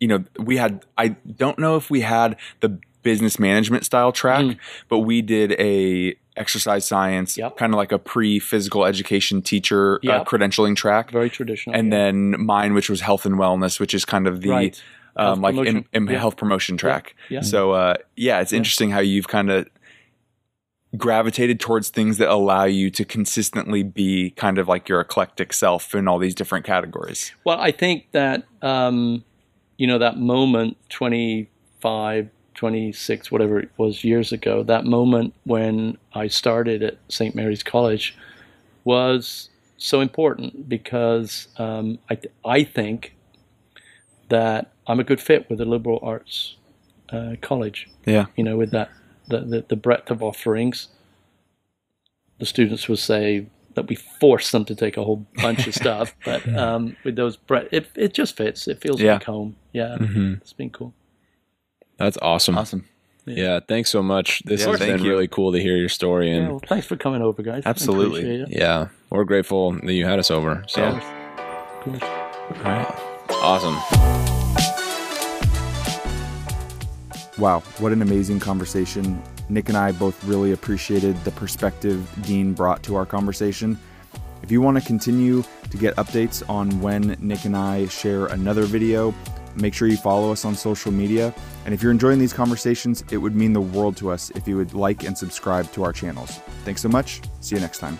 Speaker 1: you know, we had, I don't know if we had the business management style track, but we did a exercise science,
Speaker 3: Mm. Yep.
Speaker 1: kind of like a pre physical education teacher uh, credentialing track.
Speaker 3: very traditional.
Speaker 1: And
Speaker 3: yeah.
Speaker 1: then mine, which was health and wellness, which is kind of the
Speaker 3: Right.
Speaker 1: um,
Speaker 3: Health
Speaker 1: like in,
Speaker 3: promotion.
Speaker 1: in
Speaker 3: Yeah.
Speaker 1: health promotion track.
Speaker 3: Yeah.
Speaker 1: So uh, yeah, it's interesting how you've kind of gravitated towards things that allow you to consistently be kind of like your eclectic self in all these different categories.
Speaker 3: Well, I think that, um, you know, that moment 25, 26, whatever it was years ago, that moment when I started at St. Mary's College was so important because um, I, th- I think that I'm a good fit with a liberal arts uh, college,
Speaker 1: Yeah.
Speaker 3: you know, with that, the, the, the breadth of offerings. The students would say, that we force them to take a whole bunch of stuff. But um, with those, bre- it it just fits. It feels
Speaker 1: Yeah.
Speaker 3: like home. Yeah,
Speaker 2: Mm-hmm.
Speaker 3: it's been cool.
Speaker 2: That's awesome.
Speaker 1: Awesome.
Speaker 2: Yeah. Thanks so much. This
Speaker 1: Yeah,
Speaker 2: has been
Speaker 1: you.
Speaker 2: really cool to hear your story.
Speaker 3: Yeah,
Speaker 2: And
Speaker 3: well, thanks for coming over, guys.
Speaker 1: Absolutely.
Speaker 2: yeah, we're grateful that you had us over. So,
Speaker 1: Yeah.
Speaker 3: Of course.
Speaker 1: All right.
Speaker 2: awesome.
Speaker 1: Wow, what an amazing conversation. Nick and I both really appreciated the perspective Dean brought to our conversation. If you want to continue to get updates on when Nick and I share another video, make sure you follow us on social media. And if you're enjoying these conversations, it would mean the world to us if you would like and subscribe to our channels. Thanks so much. See you next time.